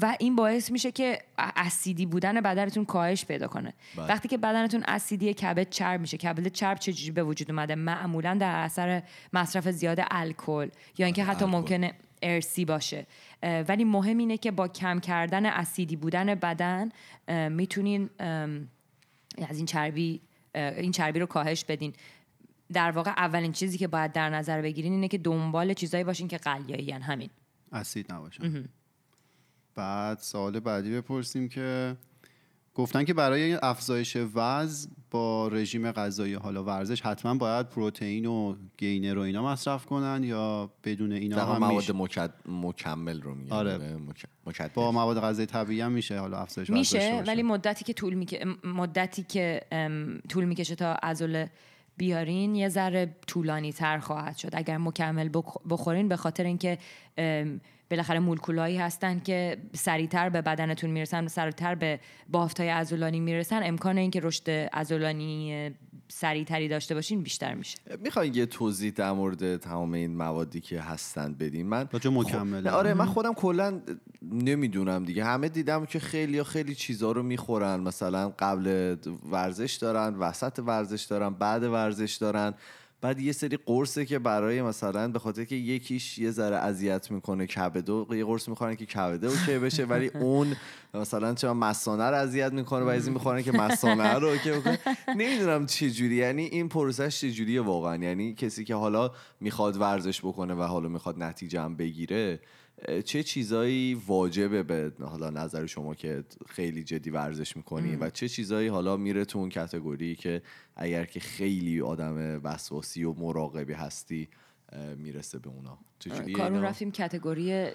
و این باعث میشه که اسیدی بودن بدنتون کاهش پیدا کنه. بله. وقتی که بدنتون اسیدی کبد چرب میشه کبد چرب چجوری به وجود اومده؟ معمولا در اثر مصرف زیاد الکل یا اینکه حتی الکل. ممکنه ارسی باشه. ولی مهم اینه که با کم کردن اسیدی بودن بدن می‌تونین از این چربی این چربی رو کاهش بدین. در واقع اولین چیزی که باید در نظر بگیرین اینه که دنبال چیزایی باشین که قلیایی همین. اسید نباشن بعد سوال بعدی بپرسیم که گفتن که برای افزایش وزن با رژیم غذایی حالا ورزش حتما باید پروتئین و گینر و اینا مصرف کنن یا بدون اینا هم مواد میشه مکد... مکمل رو میگن آره. مک... مکدر. با مواد غذایی طبیعی هم میشه حالا افزایش میشه. ولی مدتی که طول می‌کشه مدتی که طول می‌کشه تا عضل بیارین یه ذره طولانی تر خواهد شد. اگر مکمل بخ- بخورین به خاطر اینکه بالاخره مولکولایی هستن که سریعتر به بدنتون می‌رسن سریعتر به بافتای عضلانی می‌رسن. امکان اینکه رشد عضلانی سریعتری داشته باشین بیشتر میشه. می‌خواین یه توضیح در مورد تمام این موادی که هستن بدین من مکمل. خب، آره من خودم کلا نمی‌دونم دیگه. همه دیدم که خیلی خیلی چیزا رو می‌خورن. مثلا قبل ورزش دارن وسط ورزش دارن بعد ورزش دارن. بعد یه سری قرصه که برای مثلا به خاطر که یکیش یه ذره اذیت می‌کنه کبدو یه قرص می‌خورن که کبده okay بشه ولی اون مثلا چرا مثانه رو اذیت می‌کنه و از این می‌خورن که مثانه رو okay بکنه. نمی‌دونم چه جوری یعنی این process ش چه جوریه واقعا؟ یعنی کسی که حالا می‌خواد ورزش بکنه و حالا می‌خواد نتیجه هم بگیره چه چیزایی واجبه به حالا نظر شما که خیلی جدی ورزش می‌کنی و چه چیزایی حالا میره تو اون کتگوری که اگر که خیلی آدم وسواسی و مراقبی هستی می‌رسه به اونا کارون؟ رفتیم کاتگوری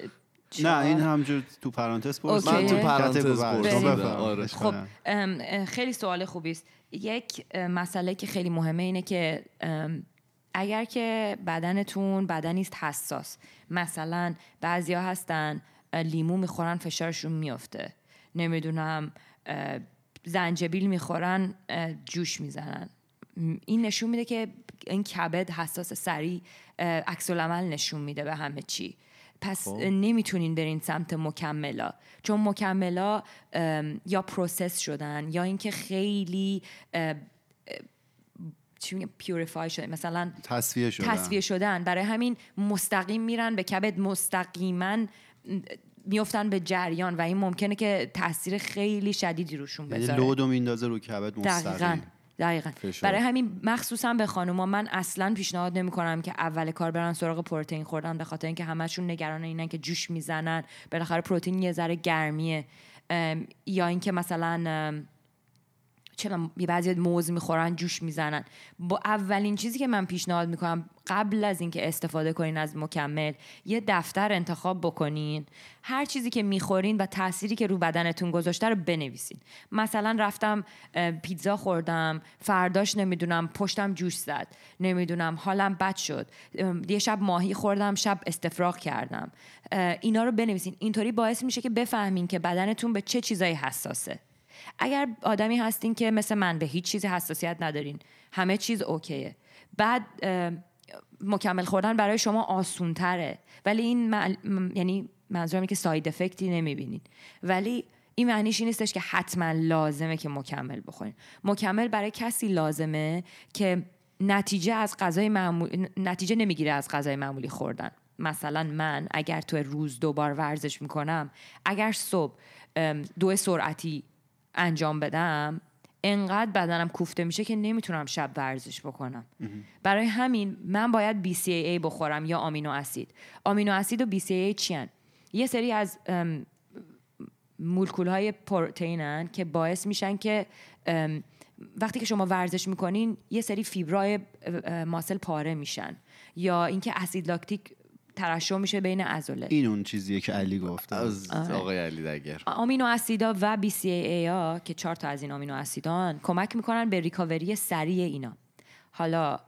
نه. این همجور تو پرانتز پرسیدم من تو پرانتز. پرسیدم. بفرمایید. آره. خب ام، اه، خیلی سوال خوبی است یک مسئله که خیلی مهمه اینه که اگر که بدنتون بدنی است حساس. مثلا بعضیا هستن لیمو می‌خورن فشارشون میفته نمی‌دونم زنجبیل می‌خورن جوش می‌زنن. این نشون میده که این کبد حساس سریع عکس العمل نشون میده به همه چی. پس خب. نمی‌تونین برین سمت مکملا. چون مکملا یا process شدن یا اینکه خیلی چی میگم purify شده مثلا تصفیه شدن. تصفیه شدن. برای همین مستقیم میرن به کبد مستقیما میفتن به جریان و این ممکنه که تاثیر خیلی شدیدی روشون یعنی بذاره. load و میندازه رو کبد دقیقا مستقیم. دقیقا. فشار. برای همین مخصوصا به خانوما من اصلا پیشنهاد نمی کنم که اول کار برن سراغ پروتئین خوردن به خاطر اینکه همشون نگران اینن که جوش می‌زنن. بالاخره پروتئین یه ذره گرمیه. یا اینکه مثلا چرا یه بعضی موز می‌خورن جوش می‌زنن. با اولین چیزی که من پیشنهاد می‌کنم قبل از اینکه استفاده کنین از مکمل یه دفتر انتخاب بکنین. هر چیزی که می‌خورین و تأثیری که رو بدنتون گذاشته رو بنویسین. مثلا رفتم پیتزا خوردم فرداش نمی‌دونم پشتم جوش زد نمی‌دونم حالم بد شد. یه شب ماهی خوردم شب استفراغ کردم. اینا رو بنویسین. اینطوری باعث میشه که بفهمین که بدنتون به چه چیزایی حساسه. اگر آدمی هستین که مثل من به هیچ چیزی حساسیت ندارین همه چیز اوکیه. بعد مکمل خوردن برای شما آسون تره ولی این مع- م- یعنی منظورم که ساید افکتی نمی‌بینین. ولی این معنیش این نیستش که حتما لازمه که مکمل بخورین. مکمل برای کسی لازمه که نتیجه از غذای معمول نتیجه نمی‌گیره از غذای معمولی خوردن. مثلا من اگر تو روز دوبار ورزش می‌کنم اگر صبح دو سرعتی انجام بدم انقدر بدنم کوفته میشه که نمی‌تونم شب ورزش بکنم. برای همین من باید BCAA بخورم یا آمینو اسید. آمینو اسید و BCAA چیان یه سری از مولکول های که باعث میشن که وقتی که شما ورزش می‌کنین یه سری فیبرای ماسل پاره میشن یا اینکه اسید لاکتیک ترشح میشه بین عضله. این اون چیزیه که علی گفته. از آره. آقای علی دگر. آمینو اسیدا و BCAA ها که چهار تا از این آمینو اسیدان کمک می‌کنن به ریکاوری سریع اینا. حالا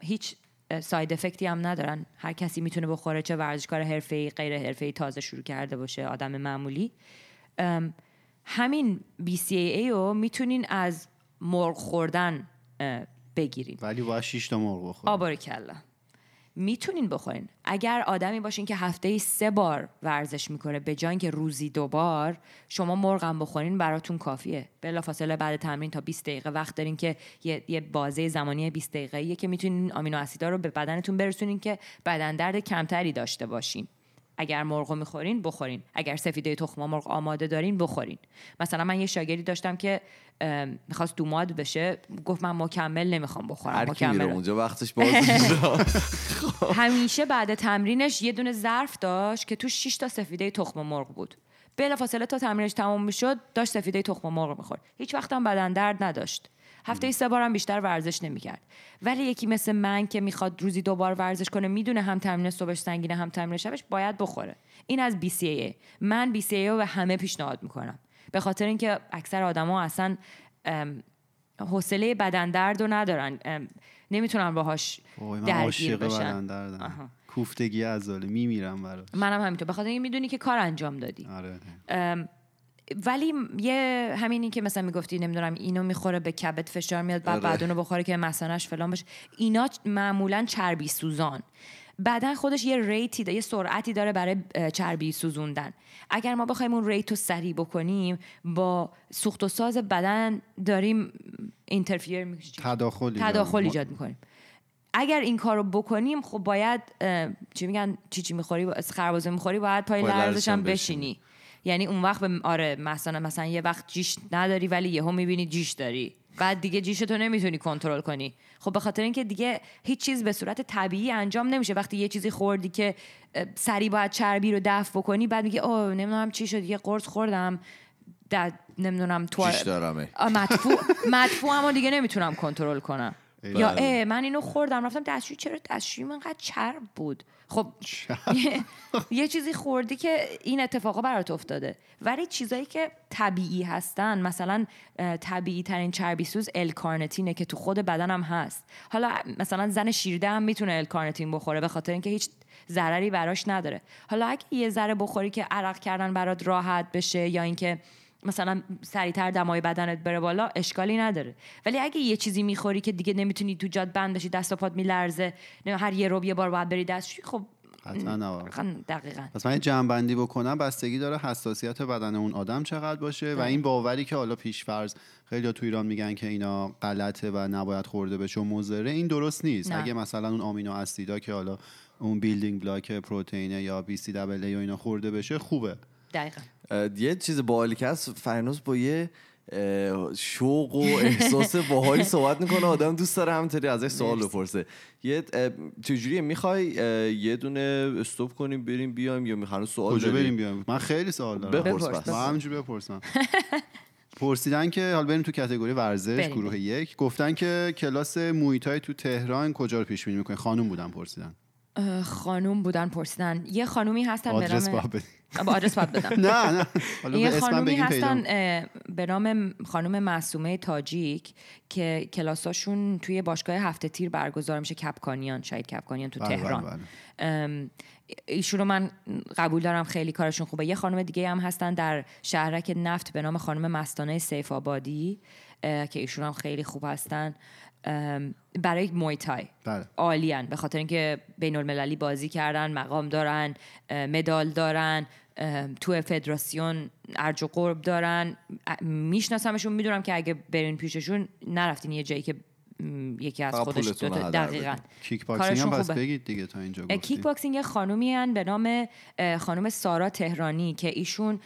هیچ ساید افکتی هم ندارن. هر کسی می‌تونه بخوره چه ورزشکار حرفه‌ای غیر حرفه‌ای تازه شروع کرده باشه آدم معمولی. همین BCAA رو می‌تونین از مرغ خوردن بگیرین. ولی باید 6 تا مرغ بخوری آبار کلا می‌تونین بخورین اگر آدمی باشین که هفته ای سه بار ورزش می‌کنه به جای اینکه روزی دو بار شما مرغم بخورین براتون کافیه. بلافاصله بعد تمرین تا 20 دقیقه وقت دارین که یه, بازه زمانی 20 دقیقه‌ایه که می‌تونین آمینو اسیدا رو به بدنتون برسونین که بدن درد کمتری داشته باشین. اگر مرغ می‌خورین بخورین. اگر سفیده تخم مرغ آماده دارین بخورین. مثلا من یه شاگردی داشتم که می‌خواست دوماد بشه. گفت من مکمل نمی‌خوام بخورم. هر مکمل اونجا وقتش باز میشه. همیشه بعد تمرینش یه دونه ظرف داشت که تو 6 تا سفیده تخم مرغ بود. بلافاصله تا تمرینش تمام می‌شد داشت سفیده تخم مرغ می‌خورد. هیچ وقت هم بدن درد نداشت. هفته سه بارم بیشتر ورزش نمی‌کرد. ولی یکی مثل من که می‌خواد روزی دو بار ورزش کنه می‌دونه هم تمرین صبحش سنگینه هم تمرین شبش باید بخوره. این از BCAA من BCAA رو به همه پیشنهاد می‌کنم. به خاطر اینکه اکثر آدما اصلا حوصله بدن درد رو ندارن. نمی‌تونن باهاش درگیر بشن. کوفتگی عضله میمیرم براش. منم همینطور. به خاطر اینکه می‌دونی که کار انجام دادی. آره. ولی یه همینی که مثلا می‌گفتی نمی‌دونم اینو می‌خوره به کبد فشار میاد بعد آره. بعد اونو بخوره که مثانش فلان باشه. اینا معمولا چربی سوزان. بدن خودش یه ریتی داره یه سرعتی داره برای چربی سوزوندن. اگر ما بخوایم اون ریت رو سریع بکنیم با سوخت و ساز بدن داریم اینترفیر تداخل ایجاد. تداخل ما- ایجاد می‌کنیم. اگر این کار رو بکنیم خب باید چی میگن؟ چی چی می‌خوری؟ خربازه می‌خوری باید پای لرزش هم بشینی. یعنی اون وقت به آره مثلا مثلا یه وقت جیش نداری ولی یهو می‌بینی جیش داری. بعد دیگه جیش تو نمی‌تونی کنترل کنی. خب به خاطر اینکه دیگه هیچ چیز به صورت طبیعی انجام نمیشه. وقتی یه چیزی خوردی که اه، سریع باید چربی رو دفع بکنی بعد میگه اوه نمی‌دونم چی شد یه قرص خوردم. در نمی‌دونم تو مدفوع مدفوع اما دیگه نمی‌تونم کنترل کنم. یا بله. اه من اینو خوردم رفتم دستشویی چرا دستشویی انقدر چرب بود؟ خب یه, چیزی خوردی که این اتفاقا برات افتاده. ولی چیزایی که طبیعی هستن مثلا طبیعی ترین چربی سوز الکارنتینه که تو خود بدنم هست. حالا مثلا زن شیرده هم می‌تونه الکارنتین بخوره به خاطر اینکه هیچ ضرری براش نداره. حالا اگه یه ذره بخوری که عرق کردن برات راحت بشه یا اینکه مثلا سریعتر دمای بدنت بره بالا اشکالی نداره. ولی اگه یه چیزی می‌خوری که دیگه نمی‌تونی تو جاد بند بشی دست و پات میلرزه هر یه رو یه بار باید بری دستشویی خب قطعا. دقیقا پس من جنبندی بکنم بستگی داره حساسیت بدن اون آدم چقدر باشه و این باوری که حالا پیشفرض خیلی تو ایران میگن که اینا غلطه و نباید خورده بشه و مضره این درست نیست. نه. اگه مثلا اون آمینو اسیدا که حالا اون building block پروتئینه یا BC و اینا خورده بشه خوبه. دقیقا. یه چیز باحالی که هست فرنوش با یه شوق و احساس باحالی صحبت می‌کنه آدم دوست داره همینطوری ازش سوال. بپرسه. یه چجوریه؟ می‌خوای یه دونه stop کنیم بریم بیایم یا می‌خوان سوال کجا؟ بریم بیایم؟ من خیلی سوال دارم. بپرس بس. ما همینجور بپرسم. پرسیدن که حالا بریم تو category ورزش بریم. گروه یک. گفتن که کلاس موی‌تای تو تهران کجا رو پیشنهاد می‌کنی؟ خانم بودن پرسیدن. خانوم بودن پرسیدن. یه خانومی هستن به آدرس نام باید بدی. با آدرس باید بدم. نه نه. یه به خانومی هستن به نام خانم معصومه تاجیک که کلاساشون توی باشگاه هفته تیر برگزار میشه کپکانیان شاید کپکانیان تو بله، تهران. بله، بله. ام، ایشون رو من قبول دارم خیلی کارشون خوبه. یه خانم دیگه هم هستن در شهرک نفت به نام خانم مستانه سیف آبادی که ایشون هم خیلی خوب هستن. برای مویتای بله. عالین به خاطر اینکه بین المللی بازی کردن مقام دارن مدال دارن تو فدراسیون ارج و قرب دارن میشناسمشون می‌دونم که اگه برین پیششون نرفتین یه جایی که یکی از خودش دوتا- هدر دقیقا. کیک باکسینگ هم. بگید دیگه تا اینجا. کیک باکسینگ یه خانومی هن به نام خانم سارا تهرانی که ایشون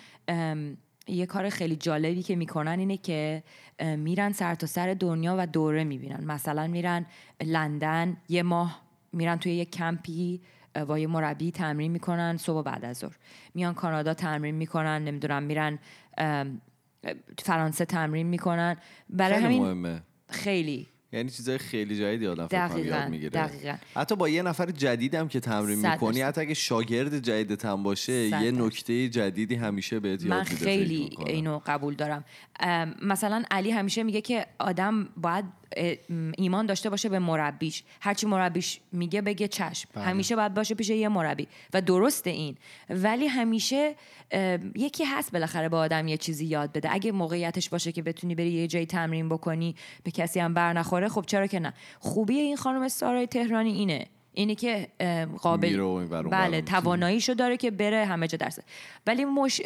یه کار خیلی جالبی که می‌کنن اینه که میرن سر تا سر دنیا و دوره می‌بینن. مثلا میرن لندن یه ماه میرن توی یه کمپی با یه مربی تمرین می‌کنن صبح و بعد از ظهر. میان کانادا تمرین می‌کنن نمی‌دونم میرن فرانسه تمرین می‌کنن. برای خیلی همین مهمه. خیلی. یعنی چیزای خیلی جدیدی آدم فکر یاد می‌گیره دقیقاً. حتی با یه نفر جدیدم که تمرین می‌کنی. حتی اگه شاگرد جدیدت هم باشه یه. نکته جدیدی همیشه بهت یاد من خیلی. اینو قبول دارم مثلا علی همیشه میگه که آدم باید ایمان داشته باشه به مربیش. هرچی مربیش میگه بگه چشم. همیشه باید باشه پیش یه مربی. و درسته این. ولی همیشه یکی هست بالاخره به آدم یه چیزی یاد بده. اگه موقعیتش باشه که بتونی بری یه جایی تمرین بکنی به کسی هم بر نخوره خب چرا که نه؟ خوبی این خانم سارای تهرانی اینه. اینه که قابل بله. تواناییشو داره که بره همه جا درس. ولی مش...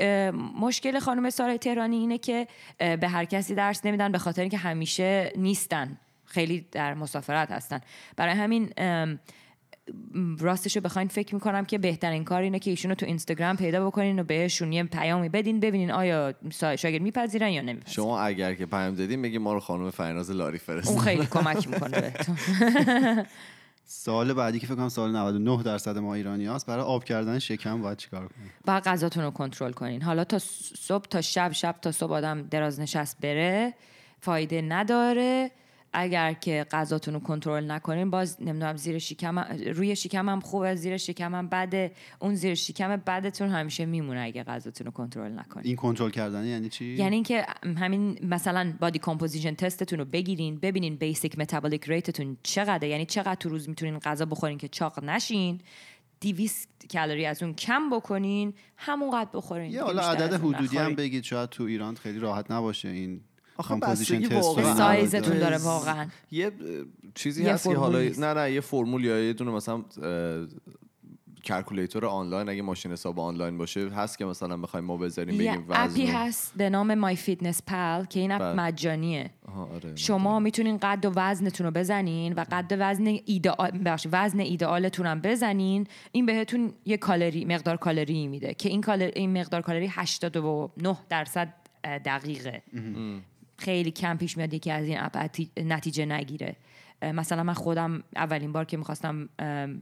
مشکل خانم سارای تهرانی اینه که به هر کسی درس نمیدن به خاطر اینکه همیشه نیستن. خیلی در مسافرت هستن. برای همین ام، راستش رو بخواین فکر می‌کنم که بهترین کار اینه که ایشونو تو اینستاگرام پیدا بکنین و بهشون یه پیامی بدین ببینین آیا شاگرد میپذیرن یا نمیپذیرن. شما اگر که پیام دادیم بگی ما رو خانم فرناز لاری فرست اون خیلی کمک می‌کنه بهتون. سال بعدی که فکر کنم سال 99 درصد ما ایرانی هست برای آب کردن شکم باید چیکار کنیم؟ باید غذاتون رو کنترل کنین. حالا تا صبح تا شب شب تا صبح آدم دراز نشست بره فایده نداره. اگر که غذاتون رو کنترل نکنین باز نمی‌دونم زیر شکم روی شکم هم خوبه زیر شکم هم بده. اون زیر شکم بدتون همیشه میمونه اگه غذاتون رو کنترل نکنین. این کنترل کردن یعنی چی؟ یعنی اینکه همین مثلا body composition test تون رو بگیرین ببینین basic metabolic rate تون چقدره. یعنی چقدر تو روز می‌تونین غذا بخورین که چاق نشین. 200 کالری از اون کم بکنین همونقدر بخورین یه حالا عدد حدودی هم. بگید. شاید تو ایران خیلی راحت نباشه این آخه بستگی واقعا سایزتون داره. واقعا یه چیزی یه هست که فرمول حالا نیست. نه نه یه فرمول یا یه دونه مثلا calculator online اگه ماشین حساب آنلاین باشه هست که مثلا بخوایم ما بذاریم یه بگیم اپی وزن رو. هست به نام MyFitnessPal که این app بله. مجانیه آره شما می‌تونین قد و وزنتون رو بزنین و قد و وزن ایدئال بخش وزن ایدئالتون هم بزنین این بهتون یه کالری مقدار کالری میده که این کالری این مقدار کالری 89 درصد دقیقه خیلی کم پیش میاد یکی از این app نتیجه نگیره. مثلا من خودم اولین بار که می‌خواستم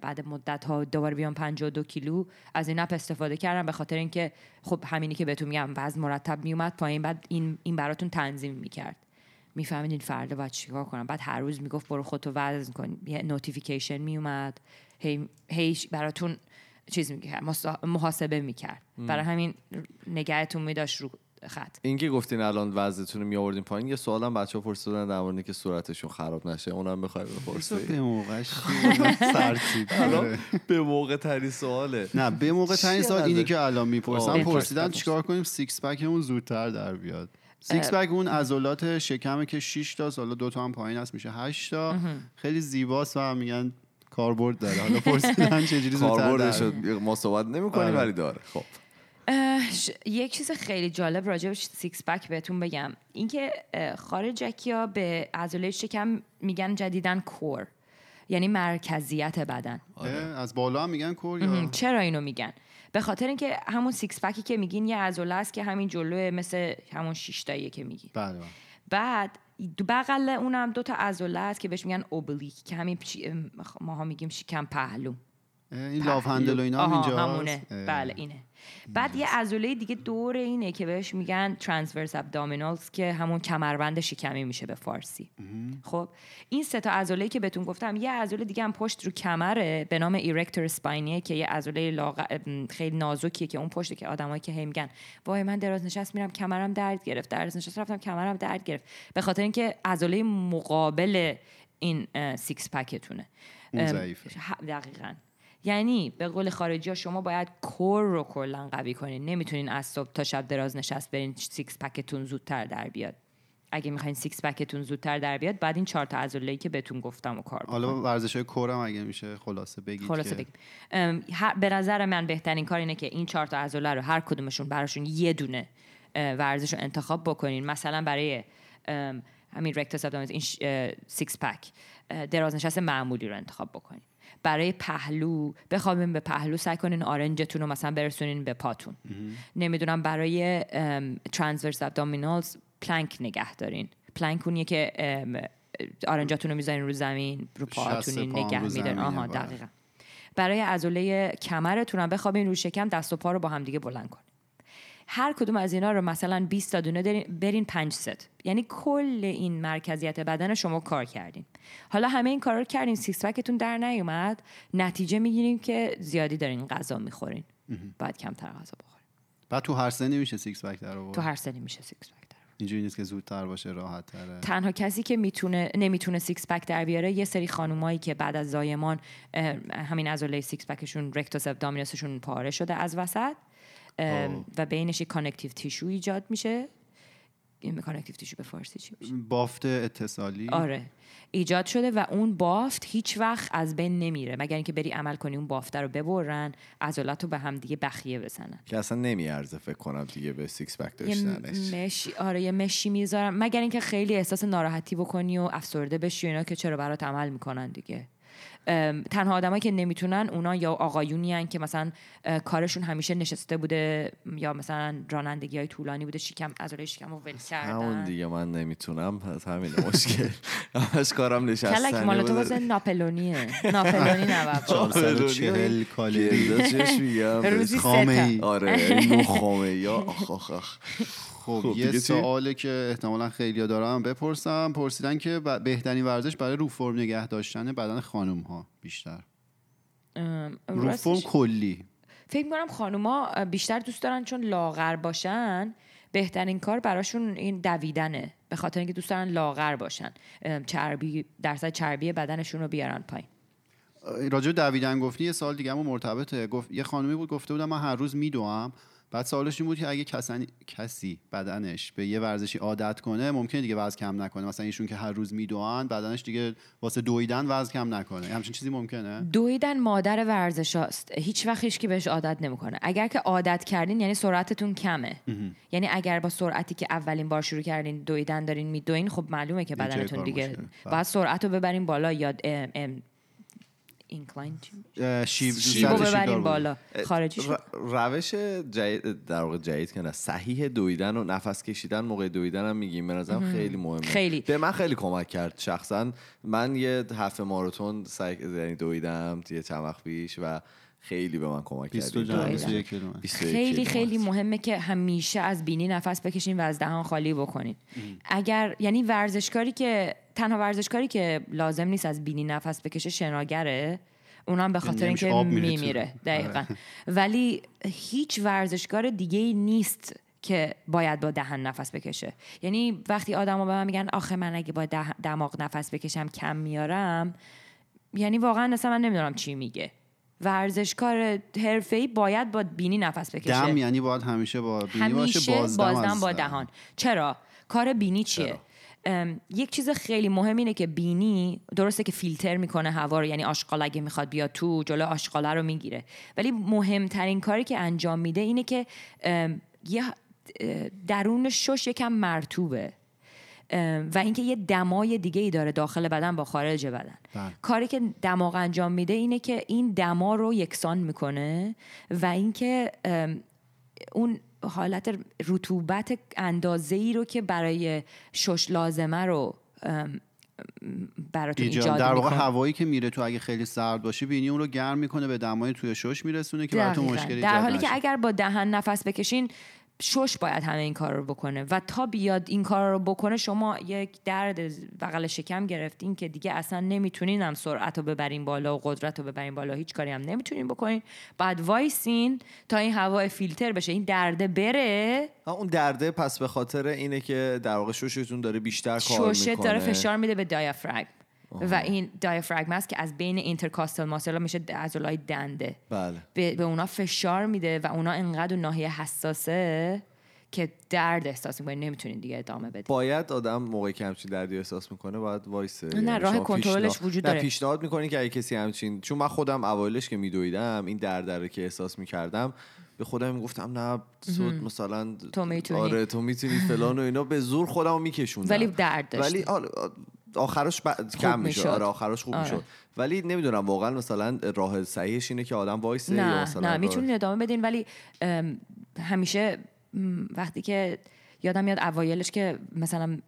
بعد مدت ها دوباره بیام 52 کیلو از این app استفاده کردم به خاطر اینکه خب همینی که بهتون میگم وزن مرتب میومد پایین بعد این این براتون تنظیم می‌کرد. میفهمیدین فردا باید چیکار کنم. بعد هر روز می‌گفت برو خودتو وزن کن. یه notification میومد هی هی براتون چیز می‌کرد محاسبه می‌کرد. برای همین نگهتون میداشت رو خط این که گفتین الان وزنتون رو میآوردین پایین یه سوالم بچه ها پرسیدن در مورد که صورتشون خراب نشه. اونم بخوای بپرسی. به موقعش سرتیپ الان به موقع تری سواله. نه به موقع ترین چقدر؟ اینی که الان می‌پرسن آه. پرسیدن چیکار کنیم؟ six-pack مون زودتر در بیاد. six-pack اون عضلات شکمه که 6 تا حالا دو تا هم پایین هست میشه 8 تا. خیلی زیباست و میگن کاربرد داره. حالا پرسیدن چجوری زودتر کاربردش در رو ما صحبت نمی کنیم آره. ولی داره. خب. یک چیز خیلی جالب راجع به six-pack بهتون بگم. اینکه خارجکی ها به عضله شکم میگن جدیدا core. یعنی مرکزیت بدن. اه، از بالا هم میگن core یا. چرا اینو میگن؟ به خاطر اینکه همون سیکس پکی که میگین یه عضله است که همین جلوه مثل همون شیشتاییه که میگین. بله. بعد دو بغل اونم دو تا عضله است که بهش میگن oblique که همین پچی- ام، ماها میگیم شکم پهلو. این love handle و اینا هم اینجا همونه. بله اینه. بعد یه عضله دیگه دور اینه که بهش میگن transverse abdominals که همون کمربند شکمی میشه به فارسی. خب این سه تا عضله که بهتون گفتم یه عضله دیگه هم پشت رو کمره به نام erector spinae که یه عضله لاغ... خیلی نازکیه که اون پشت که آدمایی که هی میگن وای من دراز نشست میرم کمرم درد گرفت دراز نشست رفتم کمرم درد گرفت. به خاطر اینکه عضله مقابل این six pack تونه دقیقا. یعنی به قول خارجی ها شما باید core رو کلا قوی کنین. نمی‌تونین از صبح تا شب دراز نشست برین six pack تون زودتر در بیاد. اگه می‌خواین six pack تون زودتر در بیاد بعد این چهار تا عضله‌ای که بهتون گفتم رو کار. حالا ورزش های core م اگه میشه خلاصه بگید خلاصه هر- به نظر من بهترین کار اینه که این چهار تا عضله رو هر کدومشون براشون یه دونه ورزش رو انتخاب بکنین. مثلا برای همین abdominis این six pack دراز نشست معمولی رو انتخاب بکنین. برای پهلو بخوابین به پهلو سعی کنین آرنجتون رو مثلا برسونین به پاتون. نمی‌دونم برای transverse abdominals plank نگه دارین. پلانک اونیه که آرنجاتون رو می‌ذارین رو زمین رو شست پاتون پا هم نگه میدارین. آها بله. دقیقا. برای عضله کمرتون هم بخوابین رو شکم دست و پا رو با هم دیگه بلند کنین. هر کدوم از اینا رو مثلا 20 تا دونه برین 5 ست. یعنی کل این مرکزیت بدن شما کار کردین. حالا همه این کارا رو کردین six pack تون در نیومد. نتیجه می‌گیریم که زیادی دارین غذا می‌خورین. باید کمتر غذا بخورین. بعد تو هر سنی میشه six pack در آورد؟ تو هر سنی میشه six pack در اینجوری نیست که زودتر باشه راحت تره تنها کسی که می‌تونه نمی‌تونه six pack در بیاره یه سری خانومایی که بعد از زایمان همین عضله six pack شون rectus abdominis شون پاره شده از وسط. و بینش یک connective tissue ایجاد میشه. این connective tissue به فارسی چی میشه؟ بافت اتصالی. آره. ایجاد شده و اون بافت هیچ وقت از بین نمیره. مگر اینکه بری عمل کنی اون بافته رو ببرن عضلات رو به هم دیگه بخیه بزنن. که اصلا نمیارزه فکر کنم دیگه به six pack داشتنش. mesh ی آره یه mesh ی می‌ذارن. مگر اینکه خیلی احساس ناراحتی بکنی و افسرده بشی و اینا که چرا برات عمل می‌کنن دیگه. تنها آدمایی که نمی‌تونن اونا یا آقایونی هن که مثلا کارشون همیشه نشسته بوده یا مثلا رانندگی های طولانی بوده شکم عضله شکم رو ول همون کردن دیگه من نمی‌تونم. پس همین مشکل. همش کارم کلک نشستنی مال تو بوده. واسه ناپلونیه. ناپلونی نبود 440 کالری روزی سه آره نو خامه یا آخ آخ آخ. خب خب، یه؟ سواله که احتمالا خیلی دارم بپرسم. پرسیدن که ب- بهترین ورزش برای رو فرم نگه داشتن بدن خانم ها بیشتر رو فرم کلی. فکر می‌کنم خانوما بیشتر دوست دارن چون لاغر باشن. بهترین کار براشون این دویدنه. به خاطر اینکه دوست دارن لاغر باشن. چربی درصد چربی بدنشون رو بیارن پایین. راجع به دویدن گفتی یه سال دیگه هم مرتبطه. گفت یه خانمی بود گفته بودم من هر روز میدوام بعد سوالش این بود که اگه کسانی- کسی بدنش به یه ورزشی عادت کنه ممکنه دیگه وزن کم نکنه. مثلا ایشون که هر روز میدوان بدنش دیگه واسه دویدن وزن کم نکنه. همچین چیزی ممکنه؟ دویدن مادر ورزش هاست. هیچ وقت هیچ کی بهش عادت نمی‌کنه. اگر که عادت کردین یعنی سرعتتون کمه. یعنی اگر با سرعتی که اولین بار شروع کردین دویدن دارین میدوین خب معلومه که بدنتون دیگه. بله. باید سرعت رو ببرین بالا یا اینکلاین شیب شیب. سطح رو شیب دار ببرین بود. بالا خارجی شد. روش جدید در واقع جدید که نه صحیح دویدن و نفس کشیدن موقع دویدن هم میگیم. به نظرم خیلی مهمه. خیلی. به من خیلی کمک کرد. شخصا من یه هفته ماراتون سعی یعنی دویدم یه چند وقت پیش و خیلی به من کمک کرد 22 این جمع دویدن. 21 کیلومتر. 21 خیلی. خیلی مهمه که همیشه از بینی نفس بکشین و از دهان خالی بکنین. اگر یعنی ورزشکاری که تنها ورزشکاری که لازم نیست از بینی نفس بکشه شناگره اونم به خاطر نمیشه اینکه. میمیره. دقیقا. ولی هیچ ورزشکار دیگه ای نیست که باید با دهن نفس بکشه. یعنی وقتی آدما به من میگن آخه من اگه با دماغ نفس بکشم کم میارم. یعنی واقعا اصلا من نمی‌دونم چی میگه. ورزشکار حرفه‌ای باید با بینی نفس بکشه. دم یعنی باید همیشه با بینی باشه همیشه بازدم, بازدم از با دهان. چرا؟ کار بینی چیه؟ ام، یک چیز خیلی مهم اینه که بینی درسته که فیلتر می‌کنه هوا رو یعنی آشغال اگه می‌خواد بیاد تو جلو آشغاله رو می‌گیره. ولی مهمترین کاری که انجام میده اینه که یه درون شش یکم مرتوبه و اینکه یه دمای دیگه ای داره داخل بدن با خارج بدن بله. کاری که دماغ انجام میده اینه که این دما رو یکسان می‌کنه و اینکه اون حالت رطوبت اندازه ای رو که برای شش لازمه رو براتون ایجاد ایجاد در واقع هوایی که میره تو اگه خیلی سرد باشه بینی اون رو گرم می‌کنه به دمای توی شش میرسونه که براتون. مشکلی در حالی. که اگر با دهن نفس بکشین شش باید همه این کار رو بکنه. و تا بیاد این کار رو بکنه شما یک درد بغل شکم گرفتین که دیگه اصلا نمی‌تونین هم سرعت رو ببرین بالا و قدرت رو ببرین بالا. هیچ کاری هم نمی‌تونین بکنین. بعد وایسین تا این هوا فیلتر بشه این درده بره. اون درده پس به خاطر اینه که در واقع ششتون داره بیشتر کار شوشت می‌کنه. داره فشار میده به و این دیافراگم است که از بین intercostal muscle میشه عضلای دنده. بله. به, به اونا فشار میده و اونا انقدر ناحیه حساسه که درد احساس می‌کنه نمی‌تونین دیگه ادامه بدین باید آدم موقعی که همچین دردی احساس می‌کنه باید وایسه. نه، یعنی راه کنترلش وجود نه، داره. پیشنهاد می‌کنین که اگه کسی همچین چون من خودم اوایلش که میدویدم این درد رو که احساس می‌کردم به خودم می‌گفتم نه سود مثلا تو می‌تونی. آره تو می‌تونی فلان و اینا. به زور خودم میکشوندم. ولی درد داشتی. ولی آره، آخرش ب... کم میشه می‌شد. آره آخرش خوب آره. می‌شد. ولی نمی‌دونم واقعا مثلا راه صحیحش اینه که آدم وایسه یا نه مثلا نه می‌تونین ادامه بدین ولی همیشه وقتی که یادم میاد اوایلش که مثلا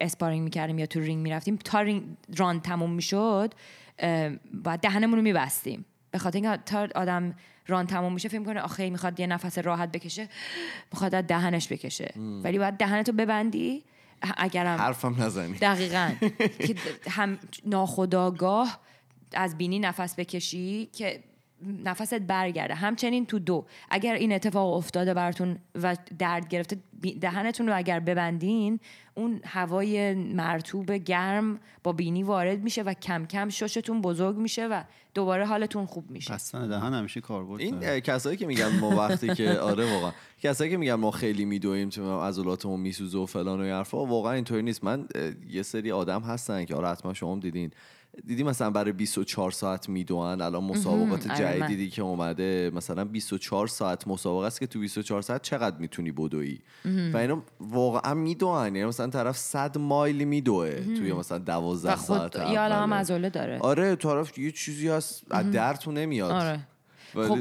sparring می‌کردیم یا تو رینگ می‌رفتیم تا رینگ راند تموم می‌شد باید دهنمون رو میبستیم. به خاطر اینکه تا آدم راند تموم میشه فکر می‌کنه آخه می‌خواد یه نفس راحت بکشه می‌خواد دهنش بکشه. ولی باید دهنتو ببندی اگرم حرفم نزنی. دقیقا. که هم ناخودآگاه از بینی نفس بکشی که نفست برگرده. همچنین تو دو. اگر این اتفاق افتاده براتون و درد گرفته دهنتون رو اگر ببندین اون هوای مرتوب گرم با بینی وارد میشه و کم کم ششتون بزرگ میشه و دوباره حالتون خوب میشه. بستن دهن همیشه کاربرد این کسایی که میگن ما وقتی که آره واقعا. کسایی که میگن ما خیلی میدویم چون عضلاتمون میسوزه و فلان و این حرفا واقعا اینطوری نیست. من یه سری آدم هستن که آره حتما شما دیدین. دیدی مثلا برای 24 ساعت می‌دونن الان مسابقات آره، جدیدی که اومده مثلا 24 ساعت مسابقه است که تو 24 ساعت چقدر می‌تونی بدوی و اینا واقعا می‌دونن یعنی مثلا طرف 100 مایل میدوه توی مثلا 12 و ساعت یا اوله. عضله داره. آره طرف یه چیزی هست از درتون نمیاد. آره. خب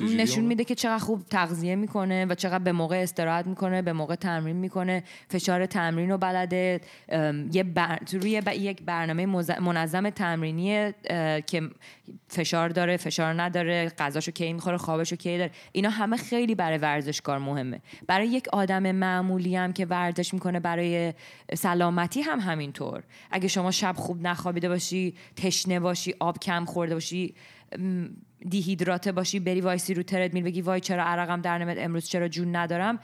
نشون میده که چقدر خوب تغذیه می‌کنه و چقدر به موقع استراحت می‌کنه به موقع تمرین می‌کنه. فشار تمرین رو بلده. یه بر... روی ب- یک برنامه مز- منظم تمرینی که فشار داره فشار نداره غذاشو کی می‌خوره خوابشو کی داره. اینا همه خیلی برای ورزشکار مهمه. برای یک آدم معمولی هم که ورزش می‌کنه برای سلامتی هم همینطور. اگه شما شب خوب نخوابیده باشی تشنه باشی آب کم خورده باشی دیهیدراته باشی بری وایسی رو ترد میل بگی وای چرا عرقم در نمیاد امروز چرا جون ندارم؟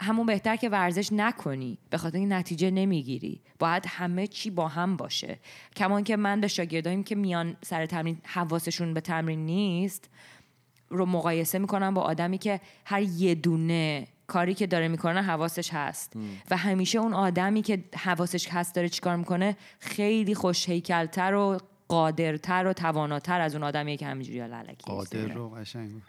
همون بهتر که ورزش نکنی به خاطر این نتیجه نمی‌گیری. باید همه چی با هم باشه. کمان که من به شاگردایم که میان سر تمرین حواسشون به تمرین نیست رو مقایسه می‌کنم با آدمی که هر یه دونه کاری که داره می‌کنه حواسش هست. و همیشه اون آدمی که حواسش هست داره چیکار می‌کنه خیلی خوش هیکلتر و قادرتر و تواناتر از اون آدمیه که همینجوری الکی قادر. رو قشنگ بود.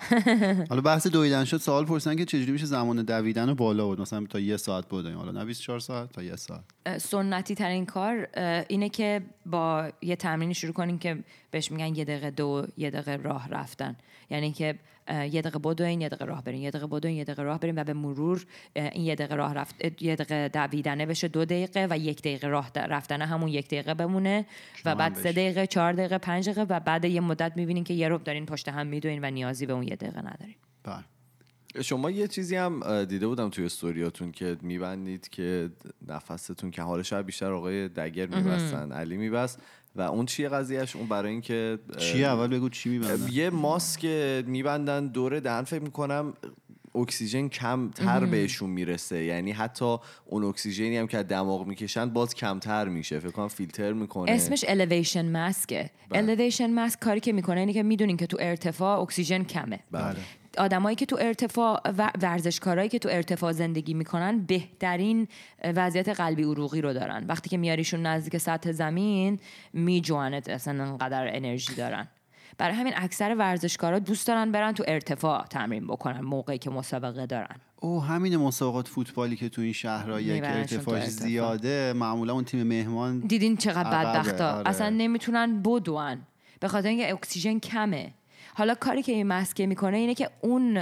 حالا بحث دویدن شد سوال پرسیدن که چجوری میشه زمان دویدن رو بالا بود مثلا تا یه ساعت بدویم حالا نه 24 ساعت تا یه ساعت سنتی ترین کار اینه که با یه تمرینی شروع کنیم که بهش میگن یه دقیقه دو یه دقیقه راه رفتن. یعنی که یه دقیقه بدوین یه دقیقه راه برین. یه دقیقه بدوین یه دقیقه راه بریم و به مرور این یه دقیقه راه رفت یه دقیقه دویدنه بشه دو دقیقه و یک دقیقه راه رفتنه همون یک دقیقه بمونه و بعد سه. دقیقه چهار دقیقه پنج دقیقه و بعد یه مدت می‌بینین که یه رب دارین پشت هم میدوین و نیازی به اون یه دقیقه ندارین. بله. شما یه چیزی هم دیده بودم توی استوریاتون که میبندید که نفستون که حالا شاید بیشتر آقای دگر میبستن علی میبست و اون چیه قضیهش اون برای اینکه چی اول بگو چی میبندن. یه ماسک میبندن دور دهن فکر می‌کنم اکسیژن کمتر بهشون می‌رسه. یعنی حتی اون اکسیژنی هم که از دماغ می‌کشن باز کمتر میشه. فکر کنم فیلتر می‌کنه. اسمش elevation ماسکه elevation ماسک کاری که می‌کنه اینه که می‌دونین که تو ارتفاع اکسیژن کمه. بله. آدمایی که تو ارتفاع و ورزشکارایی که تو ارتفاع زندگی می‌کنن بهترین وضعیت قلبی عروقی رو دارن. وقتی که میاریشون نزدیک سطح زمین میجوانت اصلا انقدر انرژی دارن. برای همین اکثر ورزشکارا دوست دارن برن تو ارتفاع تمرین بکنن موقعی که مسابقه دارن. او همین مسابقات فوتبالی که تو این شهرهایی که ارتفاعش ارتفاع. زیاده معمولا اون تیم مهمان دیدین چقدر بدبختا. آره. اصلا نمی‌تونن بدون به خاطر اینکه اکسیژن کمه. حالا کاری که این مسکه می‌کنه اینه که اون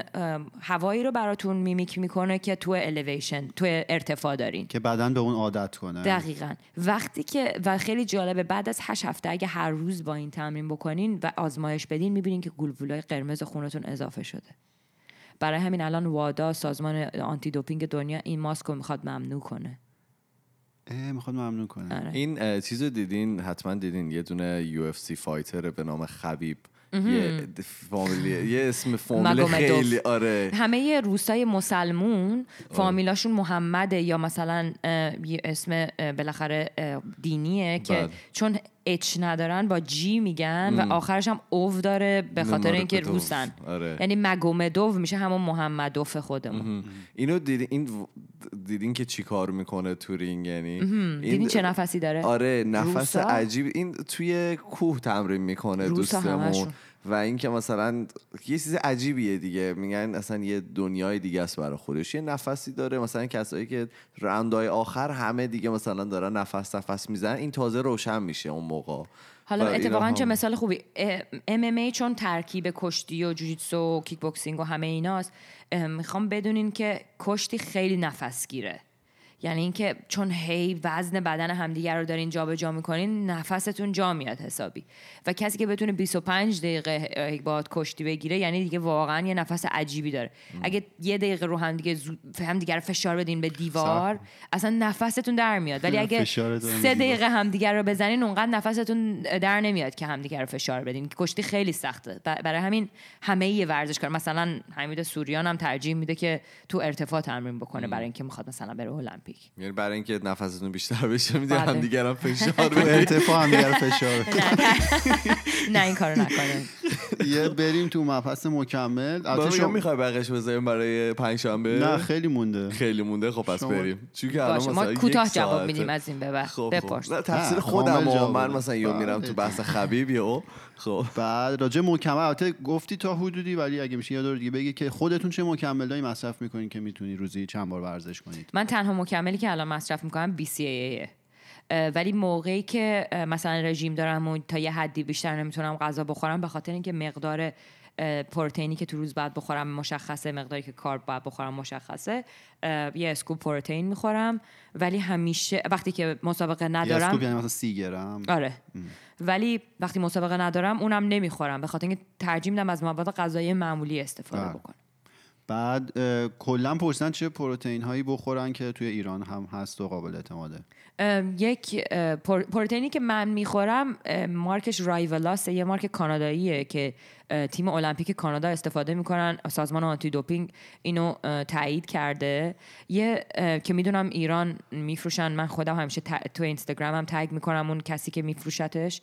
هوایی رو براتون mimic می‌کنه که تو الیویشن تو ارتفاع دارین. که بدن به اون عادت کنه. دقیقا. وقتی که و خیلی جالبه بعد از هشت هفته اگه هر روز با این تمرین بکنین و آزمایش بدین می‌بینین که گلبولای قرمز خونتون اضافه شده. برای همین الان وادا سازمان آنتی دوپینگ دنیا این ماسک رو می‌خواد ممنوع کنه. می‌خواد ممنوع کنه. آره. این چیز رو دیدین؟ حتما دیدین. یه دونه UFC fighter به نام خبیب. یه فامیلی یه اسم فامیل. خیلی آره همه روسای مسلمون فامیلاشون محمده یا مثلا یه اسم بالاخره دینیه که بله. چون H ندارن با G میگن و آخرش هم اوو داره به خاطر مگومدوف. اینکه روسن. آره. یعنی مگومدوف میشه همون محمدوف خودمون. اینو دیدین این دیدین که چی کار می‌کنه تو رینگ؟ یعنی دیدین چه نفسی داره؟ آره نفس روسا؟ عجیب. این توی کوه تمرین می‌کنه دوستمون. و اینکه مثلا یه چیز عجیبیه دیگه. میگن اصلا یه دنیای دیگه است برای خودش. یه نفسی داره. مثلا کسایی که راندای آخر همه دیگه مثلا دارن نفس نفس می‌زنن. این تازه روشن میشه اون موقع. حالا اتفاقا چه مثال خوبی. MMA چون ترکیب کشتی و جوجیتسو و kickboxing و همه ایناست می‌خوام بدونین که کشتی خیلی نفس گیره یعنی اینکه چون هی وزن بدن همدیگر رو دارین جابجا می‌کنین نفستون جا میاد حسابی. و کسی که بتونه 25 دقیقه باهات کشتی بگیره یعنی دیگه واقعا یه نفس عجیبی داره. اگه یه دقیقه رو هم دیگه هم دیگه رو فشار بدین به دیوار اصلا نفستون در میاد. ولی اگه سه. دقیقه همدیگر رو بزنین اونقدر نفستون در نمیاد که همدیگر رو فشار بدین. کشتی خیلی سخته. برای همین همه یه ورزشکار مثلا حمید سوریان هم ترجیح میده که تو ارتفاع تمرین بکنه برای اینکه می‌خواد مثلا بره المپیک. المپیک یعنی برای اینکه نفستون بیشتر بشه می‌دونی بله. هم فشار بدید ارتفاع هم دیگر فشار نه این کارو نکنه. یه بریم تو مبحث مکمل. البته شما- می‌خوای بقیش بذاریم برای پنجشنبه؟ نه خیلی مونده. خیلی مونده خب پس بریم. چون که الان ما مثلا کوتاه یک جواب. میدیم از این به بعد. خب بپرس. خب تقصیر نه، خودم من. مثلا یه میرم بله. تو بحث خبیب یهو خب. بعد راجع مکمل البته گفتی تا حدودی ولی اگه میشه یه دور دیگه بگی که خودتون چه مکملایی مصرف می‌کنین که می‌تونی روزی چند بار ورزش کنید؟ من تنها مکملی که الان مصرف می‌کنم BCAA اه، ولی موقعی که مثلا رژیم دارم و تا یه حدی بیشتر نمی‌تونم غذا بخورم به خاطر اینکه مقدار پروتئینی که تو روز بعد بخورم مشخصه مقداری که کارب باید بخورم مشخصه. یه اسکوپ پروتئین می‌خورم ولی همیشه وقتی که مسابقه یه ندارم scoop یعنی مثلا سی گرم. آره. ولی وقتی مسابقه ندارم اونم نمی‌خورم به خاطر اینکه ترجیح میدم از مواد غذایی معمولی استفاده بله. بکنم. بعد کلا پرسیدن چه پروتئین هایی بخورن که توی ایران هم هست و قابل اعتماده. ام، یک پروتئینی که من می‌خورم مارکش Rivalus یه مارک کاناداییه که تیم المپیک کانادا استفاده می‌کنن. سازمان آنتی دوپینگ اینو تایید کرده. یه که می‌دونم ایران میفروشن. من خودم همیشه تو اینستاگرام هم تگ می‌کنم اون کسی که میفروشتش.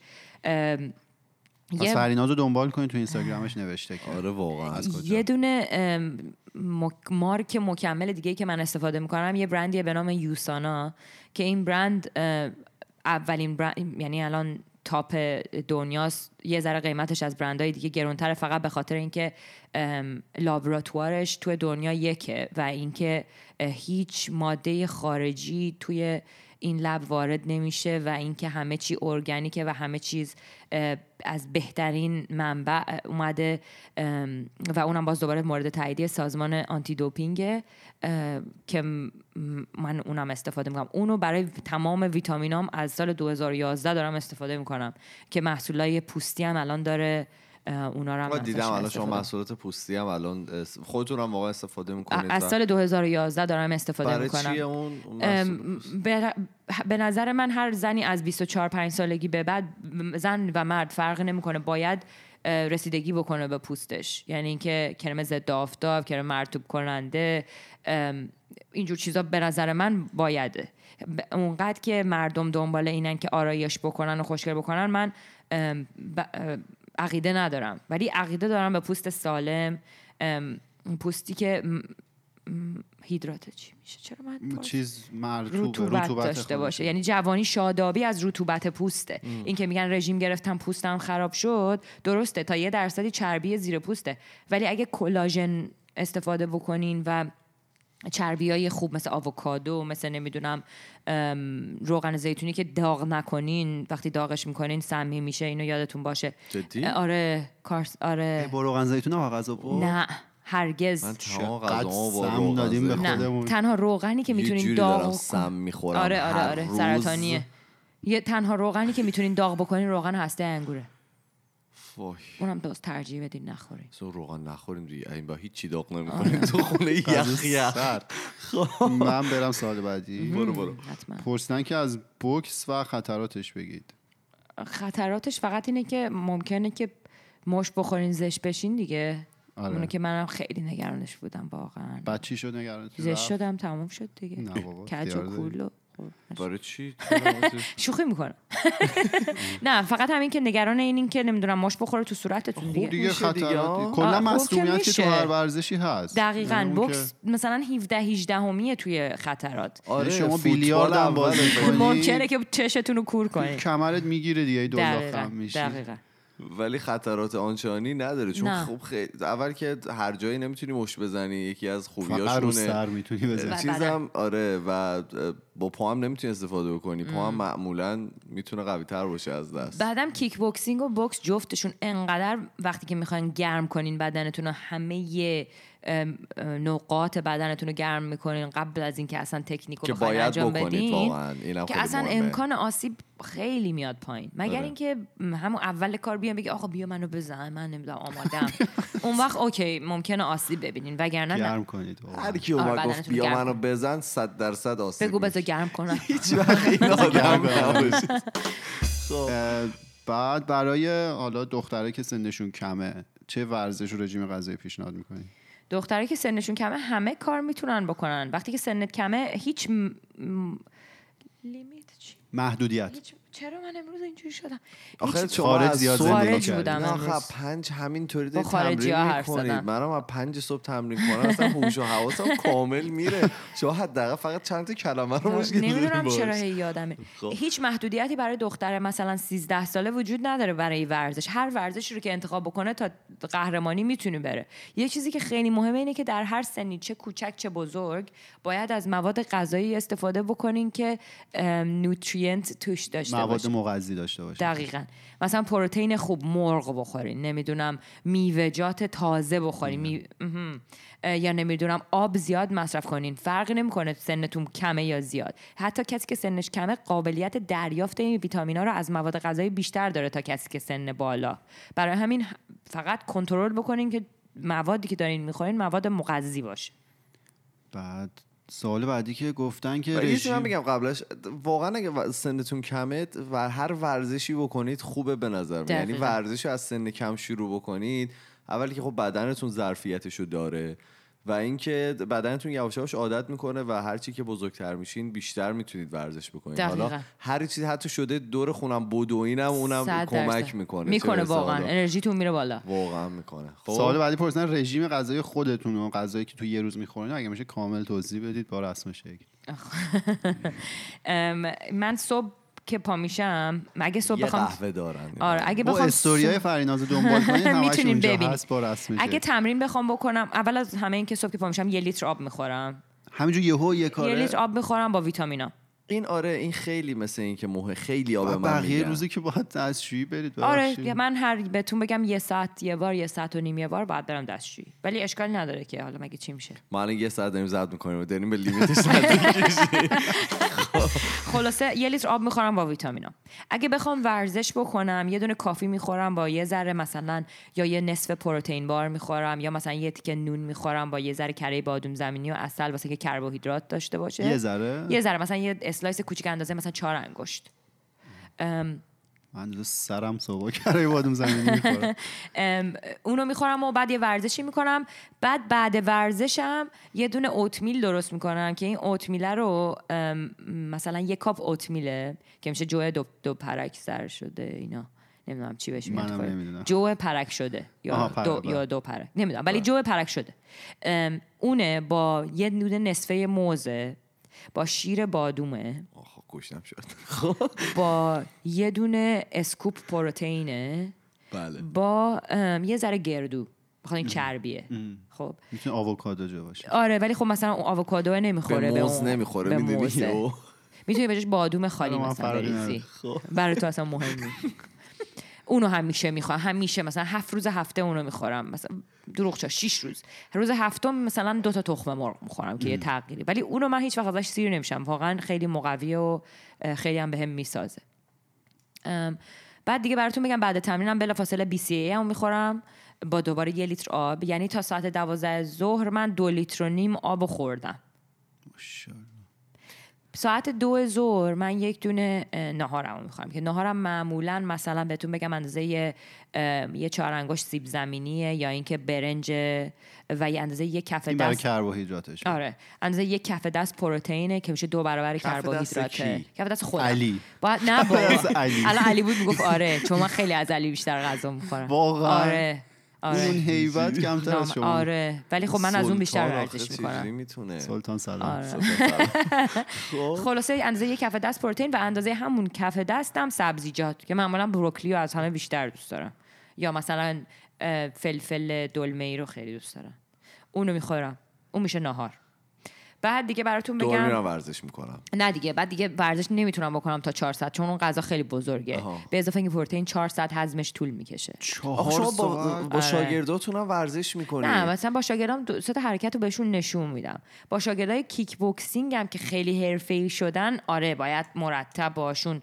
پس یه فریناز رو دنبال کنید تو اینستاگرامش نوشته که. آره واقعا. از کجا؟ یه دونه مارک مکمل دیگه که من استفاده می‌کنم. یه برندیه به نام یوسانا. که این برند اولین برند یعنی الان تاپ دنیاست یه ذره قیمتش از برندهای دیگه گرونتره فقط به خاطر اینکه لابراتوارش توی دنیا یکه و اینکه هیچ ماده خارجی توی این لب وارد نمیشه و اینکه همه چی ارگانیکه و همه چیز از بهترین منبع اومده و اونم باز دوباره مورد تاییدیه سازمان آنتی دوپینگه که من اونم استفاده می‌کنم. اونو برای تمام ویتامینام از سال 2011 دارم استفاده می‌کنم که محصولای پوستی هم الان داره اونا رو هم دیدم الان شما محصولات پوستی هم الان خودتون هم واقعا استفاده می‌کنید از سال 2011 دارم استفاده برای می‌کنم. چیه اون؟ به نظر من هر زنی از 24 5 سالگی به بعد زن و مرد فرق نمی‌کنه. باید رسیدگی بکنه به پوستش. یعنی اینکه کرم ضد آفتاب کرم مرطوب کننده اینجور چیزا به نظر من بایده. ب- اونقدر که مردم دنبال اینن که آرایش بکنن و خوشگل بکنن من عقیده ندارم. ولی عقیده دارم به پوست سالم ام، پوستی که هیدراته چی میشه؟ چرا من چیز مرطوب رطوبت داشته باشه. یعنی جوانی شادابی از رطوبت پوسته. این که میگن رژیم گرفتم پوستم خراب شد درسته تا یه درصدی چربی زیر پوسته. ولی اگه کلاژن استفاده بکنین و چربی های خوب مثل آووکادو مثل نمی‌دونم روغن زیتونی که داغ نکنین وقتی داغش می‌کنین سمی میشه اینو یادتون باشه. جدی؟ آره کارس آره. با روغن زیتون هم غذا بخور نه هرگز. من سم دادیم به خودمون. تنها روغنی که می‌تونین داغ سم می‌خورم آره آره آره. سرطانیه. یه تنها روغنی که می‌تونین داغ بکنین روغن هسته انگوره. وای اونم دوست ترجیح بدین نخورین اصلا روغن نخوریم دیگه. این با هیچی داغ نمی‌کنیم تو خونه یخ یخ. سرد. من برم سال بعدی. برو برو. پرسیدن که از بوکس و خطراتش بگید. خطراتش فقط اینه که ممکنه که مش بخورین زش بشین دیگه. آره. اونو که منم خیلی نگرانش بودم واقعا. بعد چی شد نگران زش شدم تموم شد دیگه. کج و اختیار داری. کول و- برای چی؟ شوخی می‌کنم. نه فقط همین که نگران اینین که نمی‌دونم مش بخوره تو صورتتون خب دیگه. دیگه میشه آه. کلا آه، خب که مسئولیت که تو میشه. هر ورزشی هست. دقیقا یعنی بوکس مثلا 17 18 همیه توی خطرات. آره شما فوتبال بیلیارد هم بازی. ممکنه که چشتون رو کور کنید کمرت می‌گیره دیگه خم میشی. دقیقا. ولی خطرات آنچانی نداره. چون نه. خب خیلی اول که هر جایی نمی‌تونی مش بزنی یکی از خوبیاشونه. سر می‌تونی بزنی. و چیزم آره و با پا هم نمی‌تونی استفاده بکنی. پا هم معمولا می‌تونه قوی تر باشه از دست. بعدم کیک بوکسینگ و بوکس جفتشون انقدر وقتی که می‌خواین گرم کنین بدنتون رو همه نقاط بدنتون رو گرم می‌کنین قبل از اینکه اصلا تکنیک رو باید انجام بدین که اصلا مهمه. امکان آسیب خیلی میاد پایین مگر آره. اینکه همون اول کار بیان بگی آقا بیا منو بزن من نمی‌دونم آمادم اون وقت اوکی ممکنه آسیب ببینین وگرنه نه گرم کنید. هر کی آره، اومد بدنتون گفت بیا منو. بزن صد درصد آسیب بگو بذار. گرم کنم هیچ وقت این آدم خب. بعد برای حالا دختره که سنشون کمه چه ورزش و رژیم غذایی پیشنهاد می‌کنی دخترایی که سنشون کمه همه کار می‌تونن بکنن وقتی که سنت کمه هیچ م... م... لیمیت چی؟ محدودیت هیچ... چرا من امروز اینجوری شدم آخه شما خارج از زیاد خارج. بودم نه آخه. از پنج همینطوری با دارید تمرین می‌کنید. منم از پنج صبح تمرین کنم اصلا هوش و حواسم کامل میره شما حداقل فقط چند تا کلمه رو مشکل نمی‌دونم. چرا هی یادمه خب. هیچ محدودیتی برای دختر مثلا 13 ساله وجود نداره برای ورزش هر ورزشی رو که انتخاب بکنه تا قهرمانی می‌تونه بره یه چیزی که خیلی مهمه اینه که در هر سنی چه کوچک چه بزرگ باید از مواد غذایی استفاده بکنین که نوترینت توش داشته مواد مغذی داشته باشه دقیقا. مثلا پروتئین خوب مرغ بخورین. نمی‌دونم میوه‌جات تازه بخورین. می... یا نمی‌دونم آب زیاد مصرف کنین. فرقی نمی‌کنه سنتون کمه یا زیاد. حتی کسی که سنش کمه قابلیت دریافت این ویتامینا رو از مواد غذایی بیشتر داره تا کسی که سن بالا. برای همین فقط کنترل بکنین که موادی که دارین می‌خورین مواد مغذی باشه. بعد سوال بعدی که گفتن که چیزی من رژیم بگم قبلش واقعا اگه سنتون کمه و هر ورزشی بکنید خوبه به نظر من. یعنی. ورزش رو از سن کم شروع بکنید اولی که خب بدنتون ظرفیتشو داره و اینکه بدنتون یواش یواش عادت می‌کنه و هر چی که بزرگتر میشین بیشتر می‌تونید ورزش بکنید. حالا. هر چیزی حتی شده دور خونم بدوینم اونم کمک. می‌کنه. می‌کنه واقعا. انرژیتون میره بالا. واقعا می‌کنه. خب؟ سوال بعدی پرسیدن رژیم غذایی خودتون و غذایی که تو یه روز می‌خورین اگه میشه کامل توضیح بدید با رسم شکل. ام، من صبح که پا میشم اگه صبح یه بخوام قهوه دارن آره اگه بخوام استوریای فریناز دنبال کنید ببینید. با رسم اگه تمرین بخوام بکنم اول از همه این که صبح که پا میشم یه لیتر آب می‌خورم همینجور یهو یه یه کاره لیتر آب می‌خورم با ویتامینا این آره این خیلی مثل این که موه خیلی آب من بقیه. روزی که باید دستشویی برید آره. یا من هر بهتون بگم یه ساعت یه بار یه ساعت و نیم یه بار باید برم دستشویی ولی اشکالی نداره که حالا مگه چی میشه ما الان یه ساعت داریم ضبط می‌کنیم و داریم به limit ش. خلاصه یه لیتر آب می‌خورم با ویتامینا. اگه بخوام ورزش بکنم یه دونه coffee می‌خورم با یه ذره مثلا یا یه نصف protein bar می‌خورم یا مثلا یه تیکه نون می‌خورم با یه ذره کره بادوم زمینی و عسل واسه که کربوهیدرات داشته باشه. یه ذره؟ یه ذره مثلا یه slice کوچیک اندازه مثلا چهار انگشت. من جز سرم صبح کره بادوم زمینی می‌خورم. اونو می‌خورم و بعد یه ورزشی می‌کنم. بعد بعد ورزشم یه دونه اوتمیل درست می‌کنم که این اوتمیله رو مثلا یه کاپ اوتمیله که میشه جو دو, دو پرک سر شده اینا. نمی‌دونم چی بهش میاد. جو پرک شده یا پرک، دو. یا دو پرک. نمی‌دونم ولی جو پرک شده. اونه با یه دونه نصفه موزه. با شیر بادومه. آخ گوشتم شد. خب با یه دونه اسکوپ پروتئینه. بله. با یه ذره گردو. بخاطر این چربیه. خب. می‌تونه آووکادو جو باشه. آره ولی خب مثلا اون آووکادو نمی‌خوره به به موز نمی‌خوره به می‌دونی. می‌تونی بهش بادوم خالی من مثلا بریزی. خب. برای تو اصلا مهم نیست. اونو همیشه می‌خوام. همیشه مثلا هفت روز هفته اونو می‌خورم. مثلا دروغ چه؟ شش روز. روز هفتم مثلا دو تا تخم مرغ می‌خورم که یه تغییری. ولی اونو من هیچ وقت ازش سیر نمیشم. واقعا خیلی مقوی و خیلی هم بهم می‌سازه. ام، بعد دیگه براتون بگم بعد تمرینم بلافاصله بی سی ای هم می‌خورم. با دوباره یه لیتر آب. یعنی تا ساعت دوازده ظهر من دو لیتر و نیم آب خوردم. ساعت دو ظهر من یک دونه اه، ناهارم می‌خورم که ناهارم معمولا مثلا بهتون بگم اندازه یه, یه چهار انگشت سیب زمینیه یا اینکه برنج و یه اندازه یه کف این برای دست کربوهیدراتش آره اندازه یک کف دست پروتئینه که میشه دو برابر دست کربوهیدراته؟ کف دست خودم علی. باید نه دست علی. الان علی بود می‌گفت آره چون من خیلی از علی بیشتر غذا می‌خورم واقعا؟ آره آره. اون هیبت کمتر از شما. آره. ولی خب من از اون بیشتر سلطان ورزش می‌کنم. می‌تونه. سلطان سلام. آره. خب. خلاصه اندازه یک کف دست پروتئین و اندازه همون کف دستم سبزیجات که معمولا بروکلی رو از همه بیشتر دوست دارم. یا مثلا فلفل دلمه ای رو خیلی دوست دارم. اونو می‌خورم. اون میشه ناهار. بعد دیگه براتون دور بگم ورزش می‌کنم نه دیگه بعد دیگه ورزش نمی‌تونم بکنم تا 4 ساعت چون اون غذا خیلی بزرگه آها. به اضافه اینکه پروتئین 4 ساعت هضمش طول می‌کشه چهار شما با, با. شاگرداتون هم ورزش می‌کنی نه مثلا با شاگردام دو سه تا حرکت رو بهشون نشون میدم با شاگردای کیک بوکسینگ هم که خیلی حرفه‌ای شدن آره باید مرتب باشون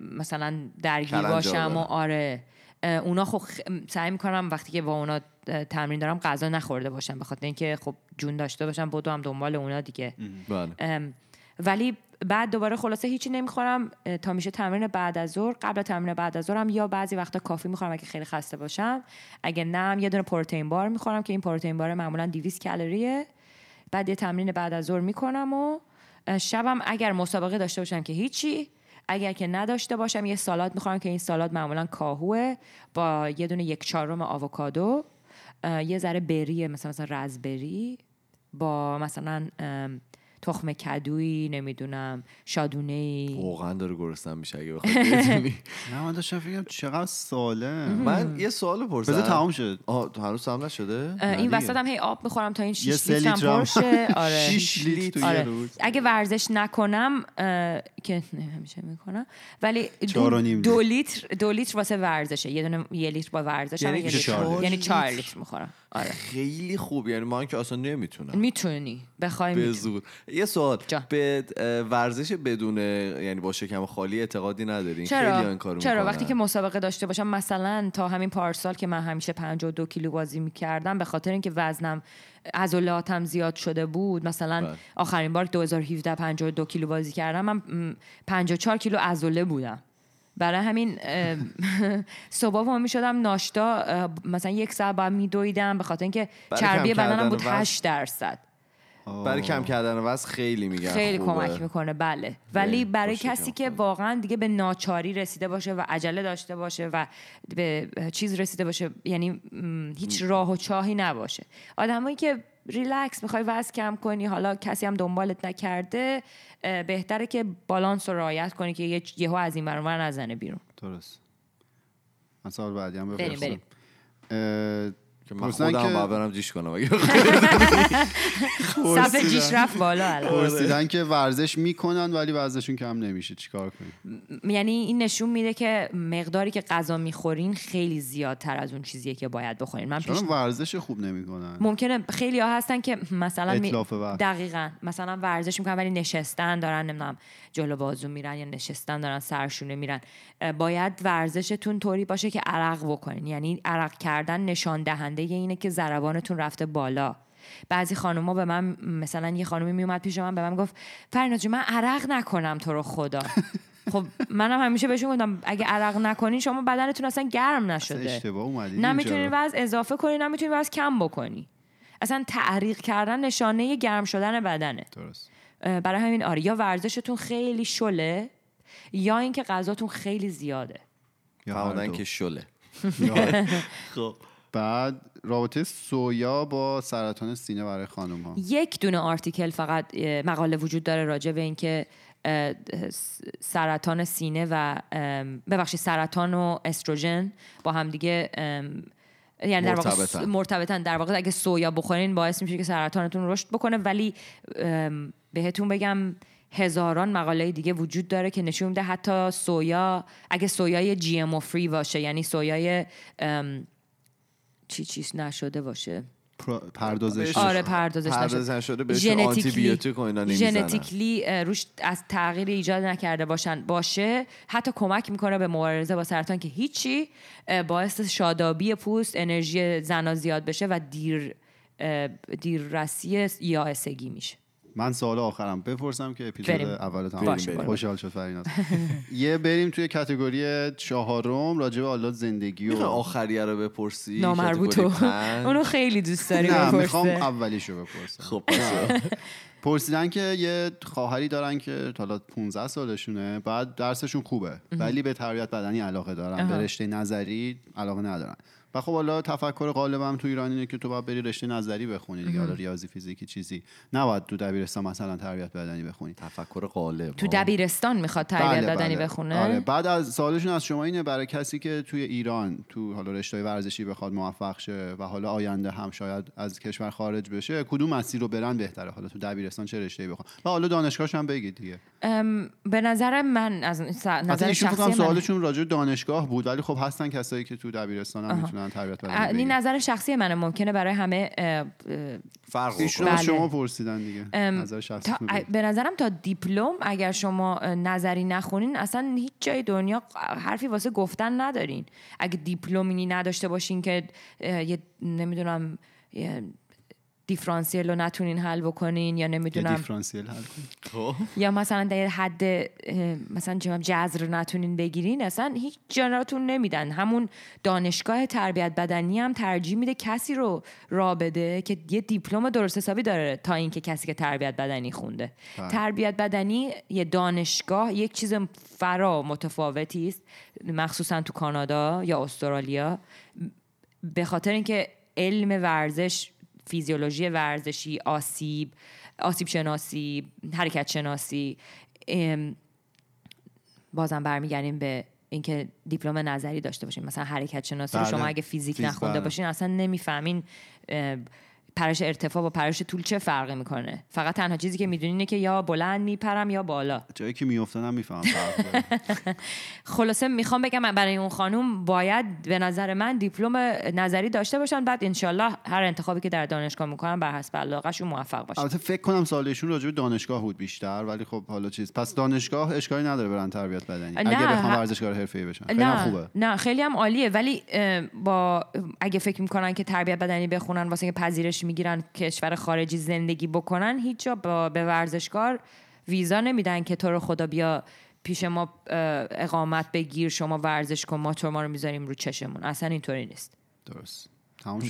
مثلا درگیر باشم و. آره اونا خب خ- سعی می‌کنم وقتی که با اونا تمرین دارم غذا نخورده باشم به خاطر اینکه خب جون داشته باشم بدو هم دنبال اونا دیگه. بله. ولی بعد دوباره خلاصه هیچی نمی‌خورم تا میشه تمرین بعد از ظهر. قبل تمرین بعد از ظهرم یا بعضی وقتا کافی می‌خورم اگه خیلی خسته باشم اگه نه هم یه دونه پروتئین بار می‌خورم که این پروتئین بار معمولا 200 کالریه بعد یه تمرین بعد از ظهر می‌کنم و شبم اگر مسابقه داشته باشم که هیچی اگر که نداشته باشم یه سالاد می‌خورم که این سالاد معمولا کاهوه با یه دونه یک چهارم آووکادو یه ذره بریه مثلا مثلا رزبری با مثلا تخم کدویی نمی‌دونم شادونه ای واقعا داره گرسنم میشه اگه بخوای بدونی. نه من داشتم فکرم چقدر ساله. من یه سوال پرسیدم. بذار تمام شد آه تو هنوز تمام نشده؟ این. وسط هم هی آب می‌خورم تا این یه 6 سه لیترم لیترم. پر شه آره. شیش لیتر. تو یه آره. روز اگه ورزش نکنم که نه همیشه می‌کنم. ولی دو, لیتر. دو لیتر واسه ورزشه. یه دونه یه لیتر با ورزش یعنی یه که لیتر. چهار یعنی لیتر؟ لیتر می‌خورم. آره. خیلی خوب. یعنی من که اصلا نمی‌تونم. می‌تونی. بخوای به می‌تونی زور. یه سوال جا. به ورزش بدون یعنی با شکم خالی اعتقادی ندارین خیلی چرا این کارو چرا می‌کنن. وقتی که مسابقه داشته باشم مثلا تا همین پارسال که من همیشه 52 کیلو بازی می‌کردم به خاطر اینکه وزنم عضلاتم زیاد شده بود مثلا بله. آخرین بار 2017 52 کیلو بازی کردم من م، 54 کیلو عضله بودم برای همین صبح پا می شدم ناشتا مثلا یک ساعت بعد میدویدم به خاطر اینکه چربی بدنم بود وزن؟ 8 درصد برای کم کردن وزن خیلی میگن خیلی خوبه. کمک می‌کنه. بله. ولی با برای کسی که خالی. واقعا دیگه به ناچاری رسیده باشه و عجله داشته باشه و به چیز رسیده باشه یعنی هیچ راه و چاهی نباشه. آدمایی که ریلکس می‌خوای وزن کم کنی حالا کسی هم دنبالت نکرده بهتره که بالانس رو رعایت کنی که یه- یهو از این ور اون ور نزنه بیرون. درست. من سال بعدی هم بریم، بپرسم. بریم. اه، که من خودم که- باید برم جیش کنم اگه صف جیش رفت بالا الان. پرسیدن که ورزش می‌کنن ولی وزنشون کم نمیشه چیکار کنیم؟ یعنی این نشون میده که مقداری که غذا می‌خورین خیلی زیادتر از اون چیزیه که باید بخورین. من پیش چون ورزش خوب نمی‌کنن؟ ممکنه خیلی ها هستن که مثلا می-. دقیقا. مثلا ورزش می‌کنن ولی نشستن دارن نمی‌دونم جلو بازو میرن یا نشستن دارن سرشونه میرن. باید ورزشتون طوری باشه که عرق بکنین. یعنی عرق کردن نشان دهنده اینه که ضربانتون رفته بالا. بعضی خانوما به من مثلا یه خانومی میومد پیش من به من گفت فریناز جون، من عرق نکنم تو رو خدا. خب منم همیشه بهشون گفتم اگه عرق نکنین شما بدنتون اصلا گرم نشده. اشتباه نه اینجا. می‌تونی وزن اضافه کنی نه می‌تونی وزن کم بکنی. اصلا تعریق کردن نشانه گرم شدن بدنه. درست. برای همین آره. یا ورزشتون خیلی شله یا اینکه غذاتون خیلی زیاده. یا. که شله. خب. بعد رابطه سویا با سرطان سینه برای خانم ها. یک دونه آرتیکل فقط مقاله وجود داره راجع به اینکه سرطان سینه و ببخشید سرطان و استروژن با هم دیگه ام، یعنی در واقع مرتبطن. در واقع اگه سویا بخورین باعث میشه که سرطانتون رشد بکنه. ولی بهتون بگم هزاران مقاله دیگه وجود داره که نشون میده حتی سویا اگه سویای جی ام فری باشه یعنی سویای چی چیز نشده باشه. پر- پردازش آره پردازش پردازش نشده بهش ژنتیکلی- آنتی بیوتیک و اینا ژنتیکلی روش از تغییر ایجاد نکرده باشن. باشه. حتی کمک می‌کنه به مبارزه با سرطان که هیچی باعث شادابی پوست انرژی زنا زیاد بشه و دیر اه، دیررسی یا اسگی میشه. من سوال آخرم. بپرسم که اپیزود. اول تمام. خوشحال شد فریناز. یه بریم توی کاتگوری چهارم راجع به حالات زندگی و آخریه رو بپرسی؟ نامربوطو؟ اونو خیلی دوست داری نه می‌خوام اولیشو بپرسم. خب پرسیدن که یه خواهری دارن که حالا 15 سالشونه بعد درسشون خوبه ولی به تربیت بدنی علاقه دارن. به. رشته نظری علاقه ندارن. و خب حالا تفکر غالبم تو ایران اینه که تو باید بری رشته نظری بخونی دیگه حالا ریاضی فیزیکی چیزی. نباید تو دبیرستان مثلا تربیت بدنی بخونی. تفکر غالب تو دبیرستان می‌خواد تربیت بله، بدنی بله. بخونه؟ آره. بعد از سوالشون از شما اینه برای کسی که توی ایران تو حالا رشته ورزشی بخواد موفق شه و حالا آینده هم شاید از کشور خارج بشه کدوم مسیر رو برن بهتره؟ حالا تو دبیرستان چه رشته‌ای بخوان و حالا دانشگاهش هم بگید دیگه. به نظر من از نظر ایشون فکر کنم شخصی من سوالشون راجع به دانشگاه بود ولی خب هستن کسایی که تو دبیرستان هم می‌تونن تربیت بدنی این. نظر شخصی منه ممکنه برای همه فرق ایشون بله. شما پرسیدن دیگه ام، نظر شخصی تا- به نظرم تا دیپلم اگر شما نظری نخونین اصلا هیچ جای دنیا حرفی واسه گفتن ندارین اگه دیپلمینی نداشته باشین که یه نمی‌دونم یه دیفرانسیل رو نتونین حل بکنین یا نمی‌دونم. دیفرانسیل حل کن خب. یا مثلا در حد مثلا جذر نتونین بگیرین اصلا هیچ جاناتون نمیدن. همون دانشگاه تربیت بدنی هم ترجیح میده کسی رو را بده که یه دیپلم درست حسابی داره تا اینکه کسی که تربیت بدنی خونده. بله. تربیت بدنی یه دانشگاه یک چیز فرا متفاوتی است مخصوصا تو کانادا یا استرالیا. به خاطر اینکه علم ورزش فیزیولوژی ورزشی آسیب آسیب شناسی حرکت شناسی بازم برمیگردیم به اینکه دیپلم نظری داشته باشین مثلا حرکت شناسی رو بله. شما اگه فیزیک فیز- نخونده بله. باشین اصلا نمی‌فهمین پرش ارتفاع با پرش طول چه فرقی می‌کنه؟ فقط تنها چیزی که می‌دونین اینه که یا بلند میپرم یا بالا. جایی که میافتادم می‌فهمم. خلاصه می‌خوام بگم من برای اون خانوم باید به نظر من دیپلم نظری داشته باشن. بعد انشالله هر انتخابی که در دانشگاه می‌کنن بر حسب علاقهشون موفق باشن. البته فکر کنم سالشون راجع به دانشگاه بود بیشتر. ولی خب حالا چیز. پس دانشگاه اشکالی نداره برن تربیت بدنی. نه، اگه بخوام ورزشکار حرفه‌ای بشن خیلی نه خوبه. نه خیلی هم عالیه. ولی با اگه فکر می‌کنن که تربیت بدنی بخونن واسه پذیرش می‌گیرن کشور خارجی زندگی بکنن هیچ جا با به ورزشکار ویزا نمیدن که تو رو خدا بیا پیش ما اقامت بگیر شما ورزش کن ما تو ما رو می‌ذاریم رو چشمون. اصلا اینطوری نیست. درست.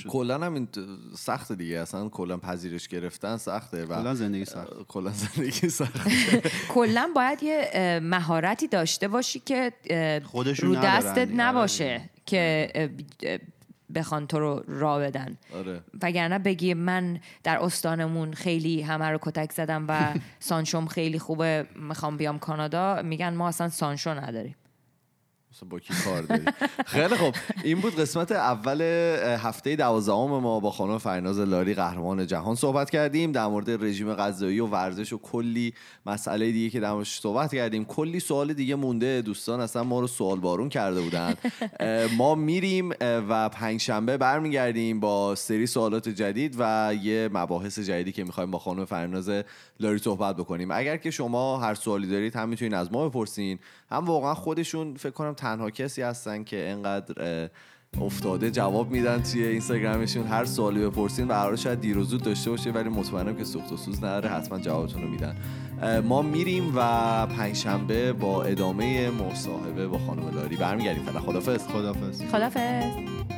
کلا هم این سخته دیگه. اصلا کلا پذیرش گرفتن سخته و کلا زندگی سخت. کلا زندگی سخته کلا باید یه مهارتی داشته باشی که رو دستت دیگه. نباشه که اه، بخوان تو رو را بدن. آره. وگرنه بگی من در استانمون خیلی همه رو کتک زدم و سانشوم خیلی خوبه می‌خوام بیام کانادا میگن ما اصلا سانشو نداریم. با کی کار داری؟ خیلی خب این بود قسمت اول هفته دوازدهم ما با خانم فرناز لاری قهرمان جهان صحبت کردیم در مورد رژیم غذایی و ورزش و کلی مسئله دیگه که در موردش صحبت کردیم. کلی سوال دیگه مونده. دوستان اصلا ما رو سوال بارون کرده بودن. ما میریم و پنجشنبه برمیگردیم با سری سوالات جدید و یه مباحث جدیدی که می‌خوایم با خانم فرناز لاری صحبت بکنیم. اگر که شما هر سوالی دارید هم می‌تونید از ما بپرسین هم واقعا خودشون فکر کنم تنها کسی هستن که انقدر افتاده جواب میدن توی اینستاگرامشون. هر سوالی بپرسین و قرار شاید دیر و زود داشته باشه ولی مطمئنم که سوخت و سوز نداره حتما جوابتون رو میدن. ما میریم و پنجشنبه با ادامه مصاحبه با خانم لاری. برمیگردیم. فعلا خدافظ خدافظ خدافظ